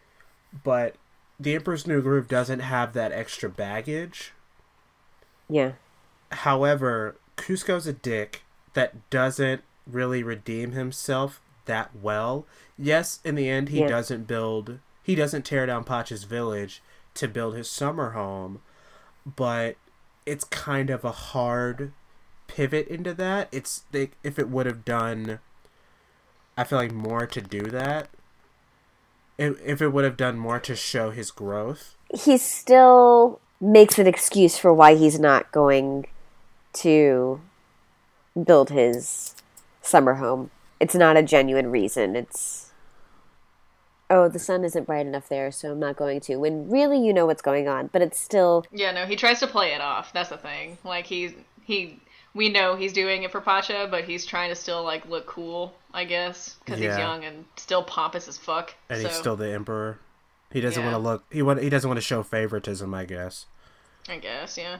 But The Emperor's New Groove doesn't have that extra baggage. Yeah. However, Kuzco's a dick that doesn't really redeem himself that well. Yes, in the end, he Yeah. doesn't build, he doesn't tear down Pacha's village to build his summer home, but it's kind of a hard pivot into that. It's they, if it would have done, I feel like more to do that. If, if it would have done more to show his growth. He still makes an excuse for why he's not going to build his summer home. It's not a genuine reason. It's oh, the sun isn't bright enough there, so I'm not going to. When really you know what's going on, but it's still yeah, no, he tries to play it off. That's the thing. Like he's he we know he's doing it for Pacha, but he's trying to still like look cool, I guess, because Yeah. he's young and still pompous as fuck. and so, he's still the emperor. He doesn't Yeah. want to look. He want. He doesn't want to show favoritism. I guess I guess, yeah.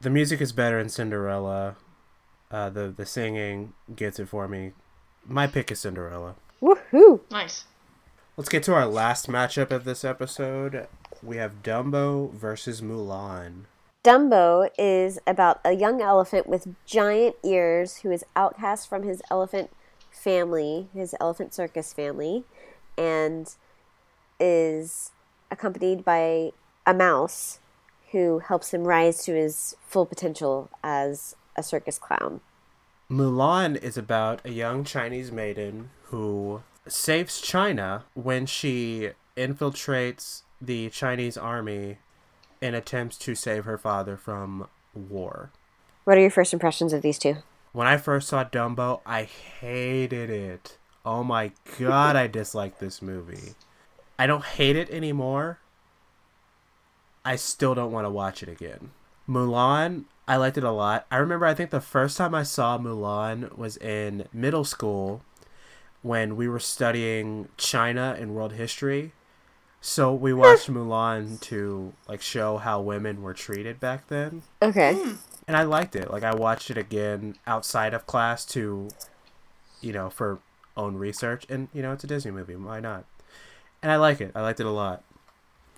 the music is better in Cinderella. Uh, the the singing gets it for me. My pick is Cinderella. Woohoo. Nice. Let's get to our last matchup of this episode. We have Dumbo versus Mulan. Dumbo is about a young elephant with giant ears who is outcast from his elephant family, his elephant circus family, and is accompanied by a mouse who helps him rise to his full potential as a circus clown. Mulan is about a young Chinese maiden who saves China when she infiltrates the Chinese army and attempts to save her father from war. What are your first impressions of these two? When I first saw Dumbo, I hated it. Oh my god, I dislike this movie. I don't hate it anymore. I still don't want to watch it again. Mulan, I liked it a lot. I remember I think the first time I saw Mulan was in middle school when we were studying China and world history. So we watched [laughs] Mulan to like show how women were treated back then. Okay. And I liked it. Like I watched it again outside of class to you know, for own research and you know, it's a Disney movie, why not? And I like it. I liked it a lot.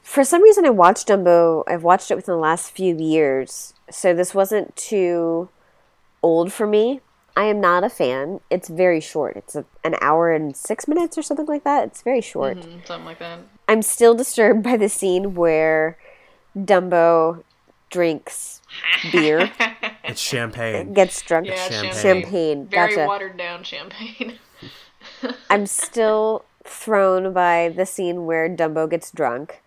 For some reason, I watched Dumbo. I've watched it within the last few years, so this wasn't too old for me. I am not a fan. It's very short. It's a, an hour and six minutes or something like that. It's very short. Mm, something like that. I'm still disturbed by the scene where Dumbo drinks [laughs] beer, It's champagne. gets drunk. Yeah, Champagne. champagne. Champagne. Very Gotcha. watered down champagne. [laughs] I'm still thrown by the scene where Dumbo gets drunk.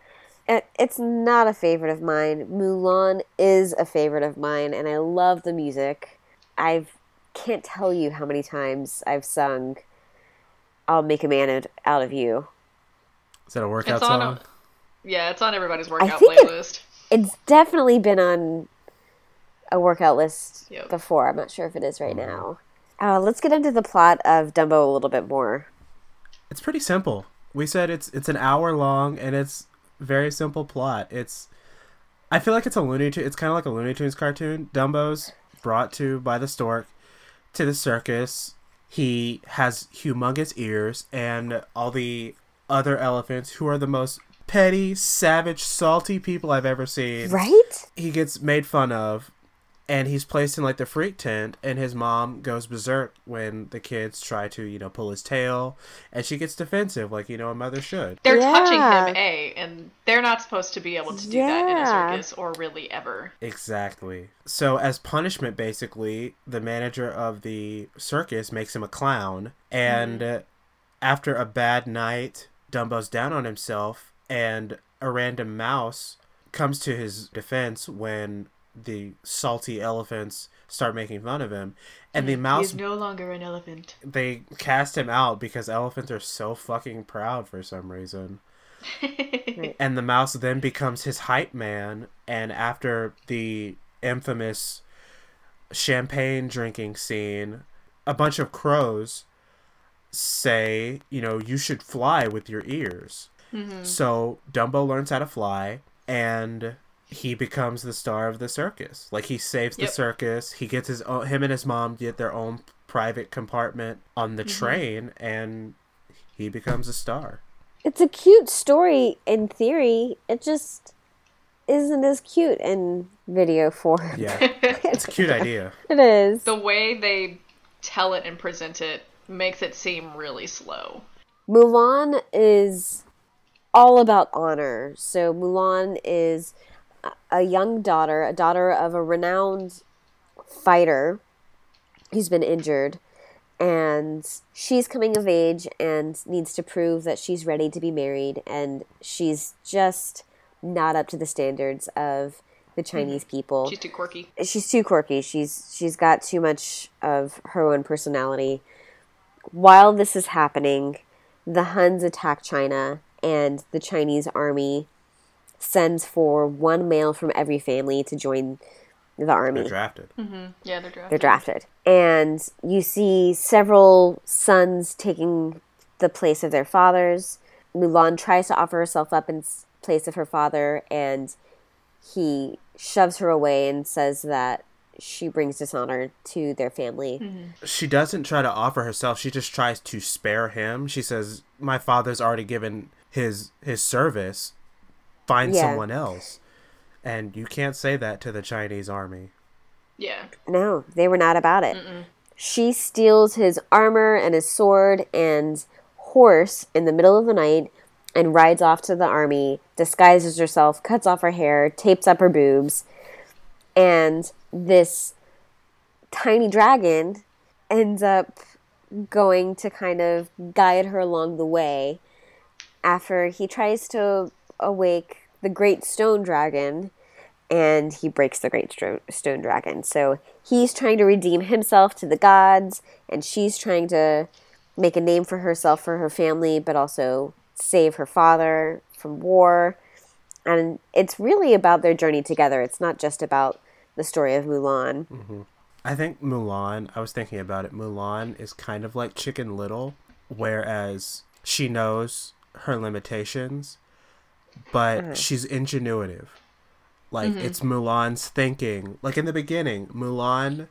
It's not a favorite of mine. Mulan is a favorite of mine, and I love the music. I can't tell you how many times I've sung "I'll Make a Man Out- Out of You." Is that a workout It's on song? a, yeah, it's on everybody's workout think it- playlist. It's definitely been on a workout list Yep. before. I'm not sure if it is right now. Uh, let's get into the plot of Dumbo a little bit more. It's pretty simple. We said it's it's an hour long and it's very simple plot. It's I feel like it's a Looney Tunes. It's kind of like a Looney Tunes cartoon. Dumbo's brought to by the stork to the circus. He has humongous ears, and all the other elephants, who are the most petty, savage, salty people I've ever seen. Right? He gets made fun of, and he's placed in like the freak tent, and his mom goes berserk when the kids try to, you know, pull his tail, and she gets defensive, like you know a mother should. They're Yeah. touching him, A, and they're not supposed to be able to do that in a circus or really ever. Exactly. So, as punishment, basically, the manager of the circus makes him a clown. And uh, after a bad night, Dumbo's down on himself, and a random mouse comes to his defense when the salty elephants start making fun of him. And the mouse, He's no longer an elephant. they cast him out because elephants are so fucking proud for some reason. [laughs] And the mouse then becomes his hype man. And after the infamous champagne drinking scene, a bunch of crows say, you know, you should fly with your ears. Mm-hmm. So Dumbo learns how to fly and he becomes the star of the circus. Like he saves the circus. He gets his own, him and his mom get their own private compartment on the mm-hmm. train and he becomes a star. It's a cute story in theory. It just isn't as cute in video form. Yeah. [laughs] it's a cute [laughs] idea. It is. the way they tell it and present it makes it seem really slow. Mulan is all about honor. So Mulan is a- young daughter, a daughter of a renowned fighter who's been injured and she's coming of age and needs to prove that she's ready to be married and she's just not up to the standards of the mm-hmm. Chinese people She's too quirky. she's too quirky. She's she's got too much of her own personality. While this is happening, the Huns attack China and the Chinese army sends for one male from every family to join the army. They're drafted. Mm-hmm. Yeah, they're drafted. They're drafted. And you see several sons taking the place of their fathers. Mulan tries to offer herself up in place of her father, and he shoves her away and says that she brings dishonor to their family. Mm-hmm. She doesn't try to offer herself. She just tries to spare him. She says, "My father's already given his his service. Find Yeah. someone else." And you can't say that to the Chinese army. Yeah. No, they were not about it. She steals his armor and his sword and horse in the middle of the night and rides off to the army, disguises herself, cuts off her hair, tapes up her boobs, and this tiny dragon ends up going to kind of guide her along the way after he tries to awake the great stone dragon and he breaks the great stone dragon. So he's trying to redeem himself to the gods, and she's trying to make a name for herself for her family, but also save her father from war. And it's really about their journey together. It's not just about the story of Mulan. Mm-hmm. I think Mulan, I was thinking about it. Mulan is kind of like Chicken Little, whereas she knows her limitations, but mm-hmm. she's ingenuitive. Like, mm-hmm. it's Mulan's thinking. Like, in the beginning, Mulan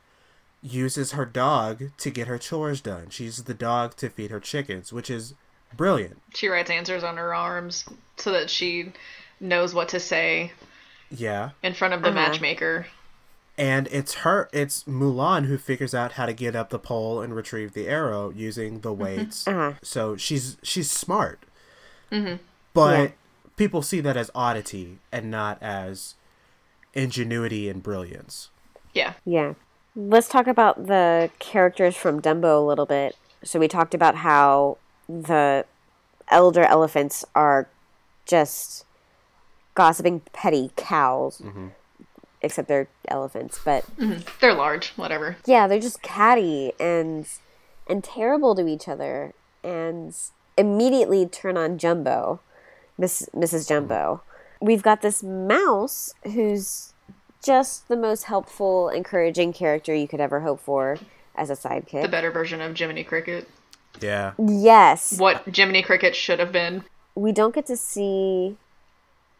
uses her dog to get her chores done. She uses the dog to feed her chickens, which is brilliant. She writes answers on her arms so that she knows what to say Yeah. in front of the uh-huh. matchmaker. And it's her, it's Mulan who figures out how to get up the pole and retrieve the arrow using the mm-hmm. weights. Uh-huh. So she's she's smart. But Yeah. People see that as oddity and not as ingenuity and brilliance. Yeah. Yeah. Let's talk about the characters from Dumbo a little bit. So we talked about how the elder elephants are just gossiping petty cows. Mm-hmm. Except they're elephants, but mm-hmm. They're large, whatever. yeah, they're just catty and and terrible to each other and immediately turn on Jumbo, Miss Mrs. Jumbo. We've got this mouse who's just the most helpful, encouraging character you could ever hope for as a sidekick. The better version of Jiminy Cricket. Yeah. Yes. What Jiminy Cricket should have been. We don't get to see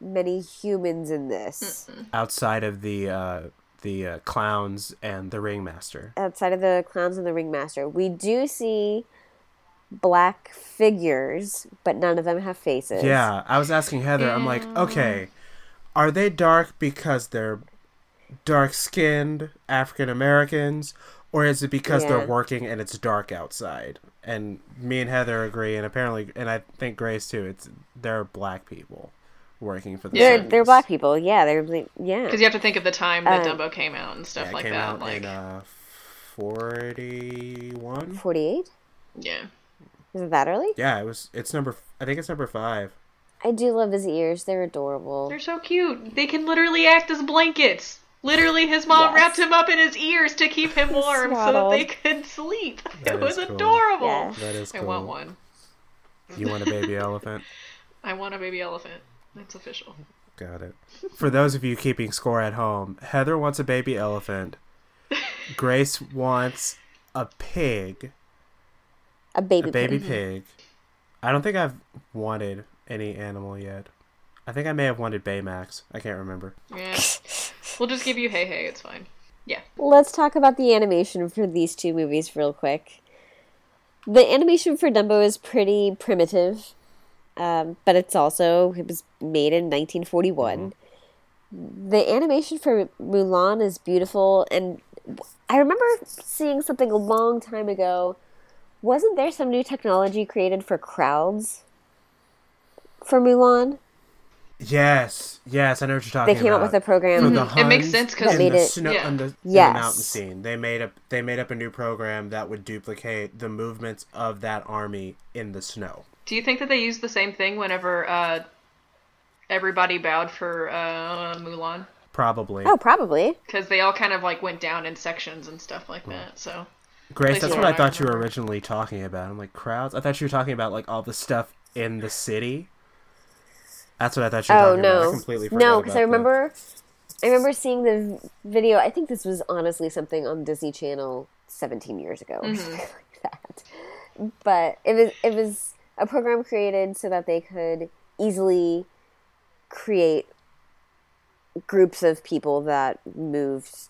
many humans in this. Outside of the uh the uh, clowns and the ringmaster. outside of the clowns and the ringmaster. We do see black figures, but none of them have faces. Yeah, I was asking Heather. I'm like, okay, are they dark because they're dark-skinned African Americans, or is it because Yeah. they're working and it's dark outside? And me and Heather agree, and apparently, and I think Grace too. It's they're black people working for the. They're Sims. they're black people. Yeah, they're ble- yeah. Because you have to think of the time that Uh, Dumbo came out and stuff Yeah, it like came that. out like, in uh, forty-one. Forty eight. yeah. Is it that early? Yeah, it was. It's number. I think it's number five. I do love his ears. They're adorable. They're so cute. They can literally act as blankets. Literally, his mom Yes. wrapped him up in his ears to keep him [laughs] warm so that they could sleep. That it was cool. adorable. Yes. That is I want one. You want a baby [laughs] elephant? I want a baby elephant. That's official. Got it. For those of you keeping score at home, Heather wants a baby elephant. [laughs] Grace wants a pig, A baby. a baby pig. pig. I don't think I've wanted any animal yet. I think I may have wanted Baymax. I can't remember. Yeah. we'll just give you hey hey. It's fine. Yeah. Let's talk about the animation for these two movies real quick. The animation for Dumbo is pretty primitive, um, but it's also it was made in 1941. The animation for Mulan is beautiful, and I remember seeing something a long time ago. Wasn't there some new technology created for crowds for Mulan? Yes, yes, I know what you're talking about. They came about. up with a program. For the. It makes sense because Made the it- snow, Yeah. the, in Yes. the mountain scene. They made up they made up a new program that would duplicate the movements of that army in the snow. Do you think that they used the same thing whenever uh, everybody bowed for uh, Mulan? Probably. Oh, probably. Because they all kind of like went down in sections and stuff like that. So Grace, least that's what what I I thought you were originally talking about. I'm like crowds. I thought you were talking about like all the stuff in the city. That's what I thought you were Oh talking about. I no, completely forgot no, because I about that. remember, I remember seeing the video. I think this was honestly something on Disney Channel 17 years ago, or something [laughs] like that. But it was it was a program created so that they could easily create groups of people that moved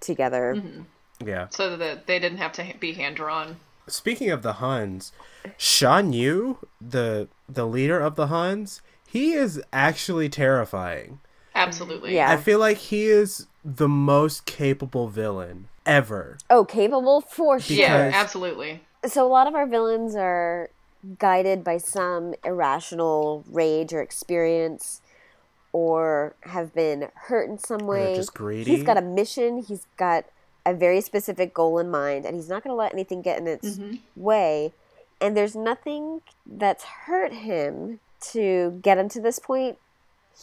together. Yeah. so that they didn't have to be hand drawn. Speaking of the Huns, Shan Yu, the the leader of the Huns, he is actually terrifying. Absolutely. Yeah. I feel like he is the most capable villain ever. Oh, capable for sure. Yeah, absolutely. so a lot of our villains are guided by some irrational rage or experience or have been hurt in some way. just greedy. He's got a mission, he's got a very specific goal in mind, and he's not going to let anything get in its mm-hmm. way. And there's nothing that's hurt him to get him to this point.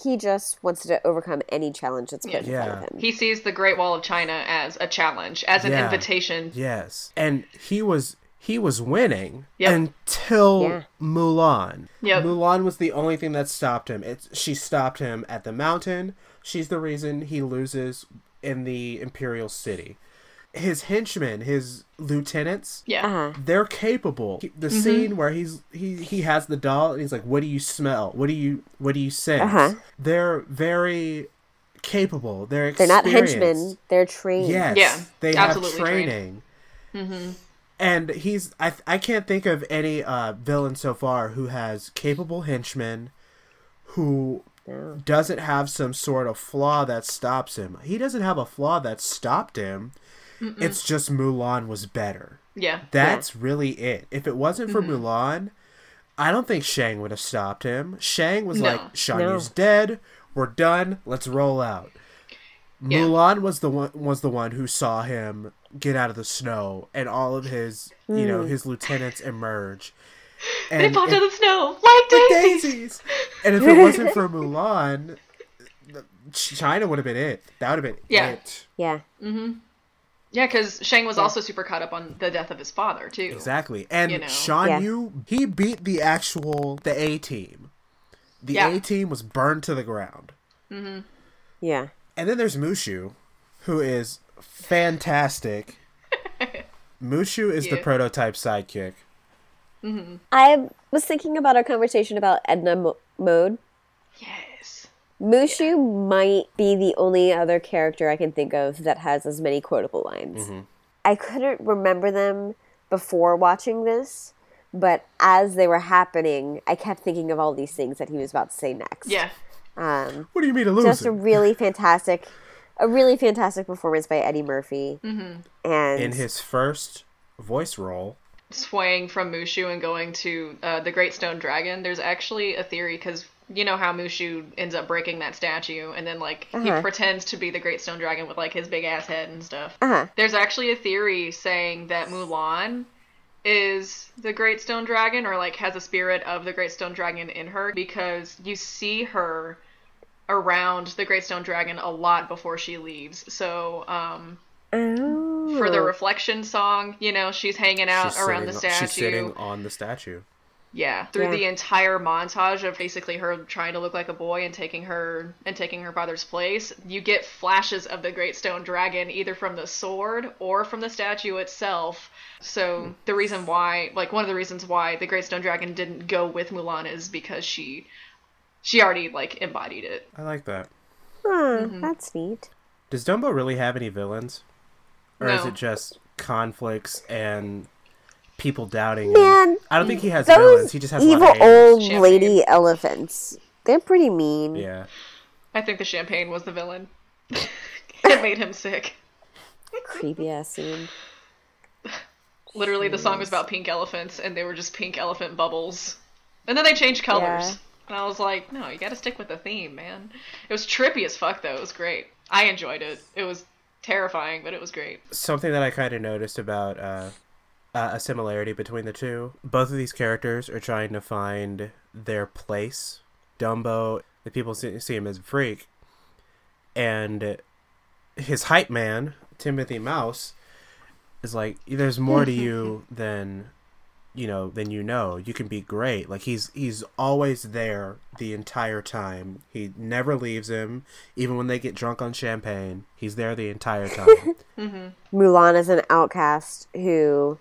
He just wants to overcome any challenge that's put in front of him. He sees the Great Wall of China as a challenge, as an Yeah. invitation. Yes. And he was he was winning Yep. until Yeah. Mulan. Yep. Mulan was the only thing that stopped him. It's she stopped him at the mountain. She's the reason he loses in the imperial city. His henchmen, his lieutenants, Yeah. Uh-huh. they're capable. The scene where he's he he has the doll and he's like, "What do you smell? What do you what do you sense?" Uh-huh. They're very capable. They're They're not henchmen. They're trained. Yes. Yeah, They have absolutely training. And he's I I can't think of any uh villain so far who has capable henchmen who No. doesn't have some sort of flaw that stops him. He doesn't have a flaw that stopped him. It's just Mulan was better. Yeah. That's really it. If it wasn't for Mm-hmm. Mulan, I don't think Shang would have stopped him. Shang was No. like, Shan No. Dead. We're done. Let's roll out. Yeah. Mulan was the one was the one who saw him get out of the snow and all of his you know his lieutenants emerge. And They popped if- out of the snow like daisies. daisies. And if it wasn't for Mulan, China would have been it. That would have been it. Yeah. it. Yeah. Yeah, because Shang was also super caught up on the death of his father too. Exactly. And You know. Shan Yeah. Yu, he beat the actual the A team. The Yeah. A team was burned to the ground. Mm-hmm. Yeah. And then there's Mushu, who is fantastic. [laughs] Mushu is the prototype sidekick. I was thinking about our conversation about Edna Mo- Mode. Yes. Mushu might be the only other character I can think of that has as many quotable lines. Mm-hmm. I couldn't remember them before watching this, but as they were happening, I kept thinking of all these things that he was about to say next. Yeah. Um, What do you mean to lose? just a him? really fantastic, a really fantastic performance by Eddie Murphy. Mm-hmm. And In his first voice role, Swaying from Mushu and going to uh, the Great Stone Dragon. There's actually a theory because you know how Mushu ends up breaking that statue, and then like Uh-huh. he pretends to be the Great Stone Dragon with like his big ass head and stuff. uh-huh. There's actually a theory saying that Mulan is the Great Stone Dragon or like has a spirit of the Great Stone Dragon in her because you see her around the Great Stone Dragon a lot before she leaves. So, um Oh. for the reflection song, you know, she's hanging out she's around the sitting- statue. She's sitting on the statue. Yeah, through Yeah. the entire montage of basically her trying to look like a boy and taking her and taking her father's place, you get flashes of the Great Stone Dragon either from the sword or from the statue itself. So the reason why, like one of the reasons why the Great Stone Dragon didn't go with Mulan is because she she already like embodied it. I like that. Huh, Mm-hmm. That's neat. Does Dumbo really have any villains? Or is it just conflicts and people doubting Man, him? I don't think he has Those villains. He just has a lot evil of old Champagne. lady elephants. They're pretty mean. Yeah. I think the champagne was the villain. [laughs] it made him sick. Creepy ass scene. Literally, the song was about pink elephants, and they were just pink elephant bubbles. And then they changed colors. Yeah. And I was like, no, you gotta stick with the theme, man. It was trippy as fuck, though. It was great. I enjoyed it. It was terrifying, but it was great. Something that I kind of noticed about uh, uh, a similarity between the two. Both of these characters are trying to find their place. Dumbo, the people see, see him as a freak, and his hype man, Timothy Mouse, is like, "There's more to you [laughs] than." you know than you know you can be great like he's he's always there the entire time he never leaves him even when they get drunk on champagne he's there the entire time [laughs] Mulan is an outcast who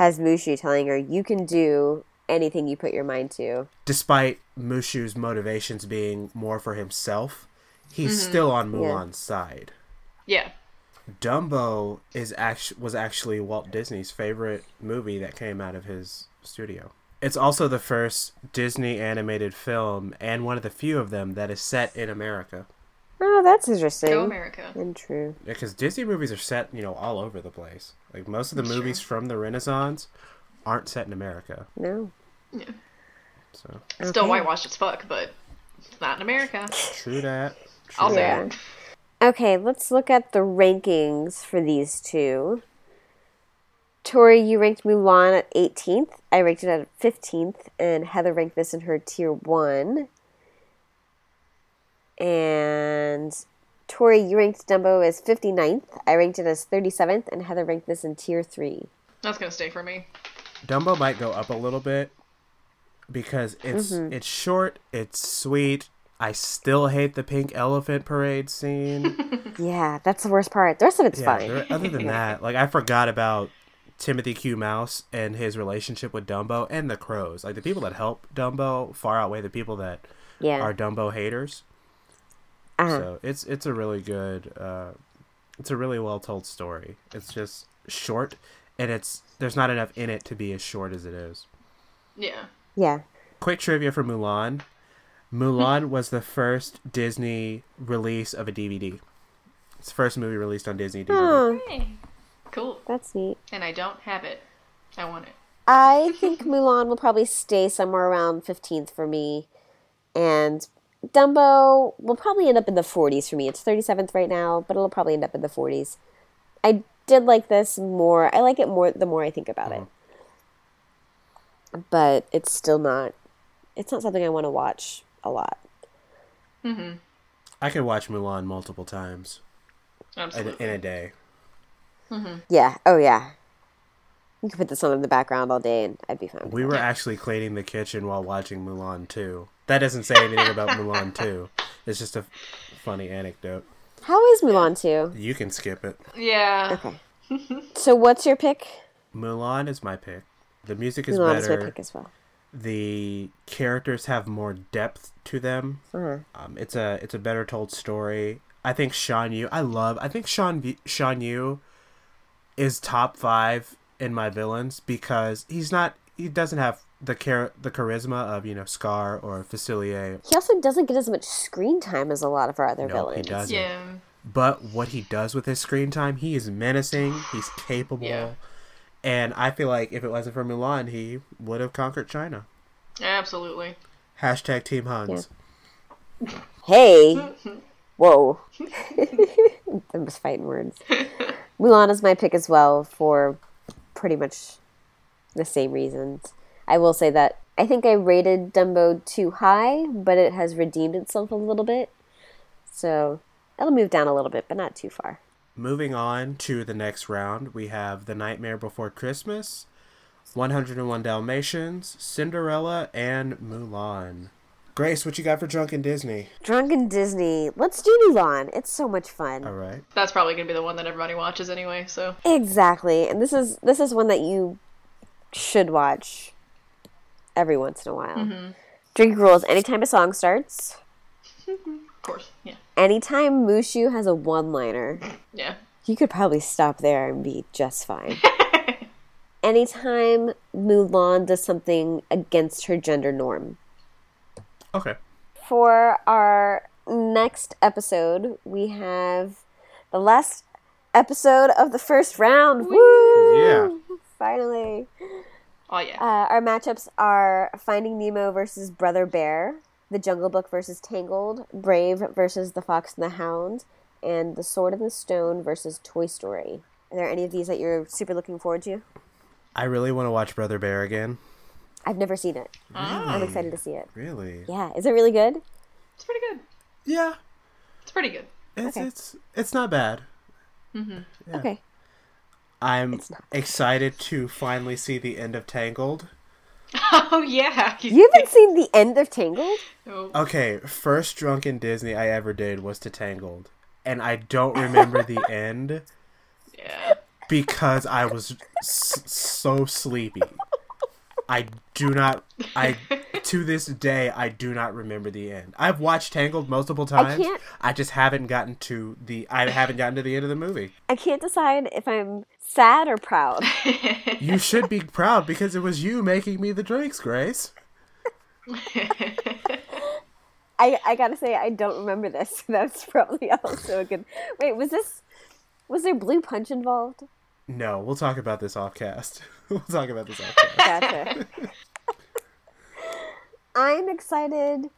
has Mushu telling her, "You can do anything you put your mind to." despite Mushu's motivations being more for himself, he's mm-hmm. still on Mulan's side. Yeah. Dumbo is actu- was actually Walt Disney's favorite movie that came out of his studio. It's also the first Disney animated film and one of the few of them that is set in America. Oh, that's interesting. Go America. And true. Yeah, because Disney movies are set, you know, all over the place. Like most of the movies from the Renaissance aren't set in America. No. Yeah. So Still Okay. whitewashed as fuck, but it's not in America. true that. True I'll say Yeah. it. Okay, let's look at the rankings for these two. Tori, you ranked Mulan at 18th. I ranked it at 15th, and Heather ranked this in her tier 1. And Tori, you ranked Dumbo as 59th. I ranked it as 37th, and Heather ranked this in tier 3. That's gonna stay for me. Dumbo might go up a little bit because it's mm-hmm. it's short, it's sweet. I still hate the pink elephant parade scene. [laughs] Yeah, that's the worst part. The rest of it's yeah, fine. there- other than that, like I forgot about Timothy Q. Mouse and his relationship with Dumbo and the crows. Like the people that help Dumbo far outweigh the people that Yeah. are Dumbo haters. Uh-huh. So it's it's a really good, uh, it's a really well told story. It's just short, and it's there's not enough in it to be as short as it is. Yeah. yeah. Quick trivia for Mulan: Mulan [laughs] was the first Disney release of a DVD. It's the first movie released on Disney DVD. Oh, Hey. Cool. that's neat. And I don't have it. I want it. I [laughs] think Mulan will probably stay somewhere around 15th for me. And Dumbo will probably end up in the 40s for me. It's 37th right now, but it'll probably end up in the 40s. I did like this more. I like it more the more I think about it. But it's still not it's not something I want to watch a lot. Mhm. I could watch Mulan multiple times in, Absolutely. in a day. Yeah. Oh yeah. You could put this on in the background all day and I'd be fine. with We that. were actually cleaning the kitchen while watching Mulan 2. That doesn't say anything about Mulan 2. It's just a funny anecdote. How is Mulan 2? You can skip it. Yeah. Okay. so what's your pick? Mulan is my pick. The music is Mulan is my better. pick as well. The characters have more depth to them. Uh-huh. Um, it's a it's a better told story. I think Shan Yu. I love. I think Sean V- Shan Yu is top five in my villains because he's not. He doesn't have the char- the charisma of you know Scar or Facilier. He also doesn't get as much screen time as a lot of our other No, villains. he doesn't. Yeah. But what he does with his screen time, he is menacing. He's capable. Yeah. And I feel like if it wasn't for Mulan, he would have conquered China. Absolutely. Hashtag Team Huns. Hey! [laughs] Whoa. [laughs] I'm just fighting words. [laughs] Mulan is my pick as well for pretty much the same reasons. I will say that I think I rated Dumbo too high, but it has redeemed itself a little bit. So it'll move down a little bit, but not too far. Moving on to the next round, we have The Nightmare Before Christmas, 101 Dalmatians, Cinderella, and Mulan. Grace, what you got for Drunken Disney? Drunken Disney. Let's do Mulan. It's so much fun. All right. That's probably gonna be the one that everybody watches anyway. So Exactly. And this is this is one that you should watch every once in a while. Mm-hmm. Drink rules anytime a song starts, [laughs] of course, yeah, anytime Mushu has a one liner, yeah. you could probably stop there and be just fine. [laughs] anytime Mulan does something against her gender norm. Okay. For our next episode, we have the last episode of the first round. Woo! Yeah. Finally. Oh yeah. Uh, our matchups are Finding Nemo versus Brother Bear, The Jungle Book versus Tangled, Brave versus The Fox and the Hound, and The Sword and the Stone versus Toy Story. Are there any of these that you're super looking forward to? I really want to watch Brother Bear again. I've never seen it. Ah, I'm excited to see it. Really? Yeah, is it really good? it's pretty good. Yeah. It's pretty good. It's Okay. it's it's not bad. Yeah. Okay. I'm excited to finally see the end of Tangled. [laughs] Oh yeah. You haven't seen the end of Tangled? Okay, first drunken Disney I ever did was to Tangled, and I don't remember the [laughs] end yeah. because I was s- so sleepy. I do not. I [laughs] to this day I do not remember the end. I've watched Tangled multiple times. I, can't- I just haven't gotten to the. I haven't gotten to the end of the movie. I can't decide if I'm sad or proud. [laughs] You should be proud because it was you making me the drinks, Grace. [laughs] I, I gotta say, I don't remember this. That's probably also a good. Wait, was this. Was there blue punch involved? No, we'll talk about this off cast. [laughs] we'll talk about this [laughs] off cast. Gotcha. I'm excited.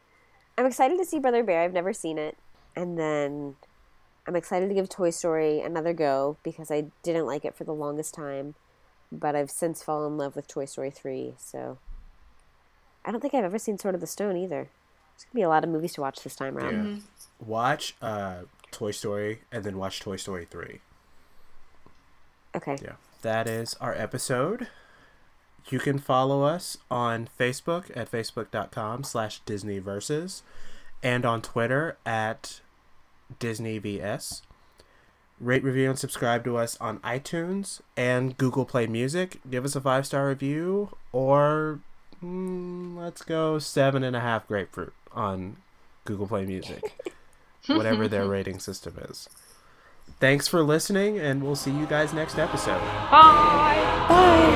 I'm excited to see Brother Bear. I've never seen it. And then I'm excited to give Toy Story another go because I didn't like it for the longest time. But I've since fallen in love with Toy Story 3, so. I don't think I've ever seen Sword of the Stone either. There's gonna be a lot of movies to watch this time around. Yeah. Watch uh, Toy Story and then watch Toy Story 3. Okay. Yeah. That is our episode. You can follow us on Facebook at facebook.com slash Disneyverses. and on Twitter at DisneyVS. Rate, review, and subscribe to us on iTunes and Google Play Music. Give us a five star review, or mm, let's go seven and a half grapefruit on Google Play Music, [laughs] whatever their rating system is. Thanks for listening, and we'll see you guys next episode. Bye. Bye.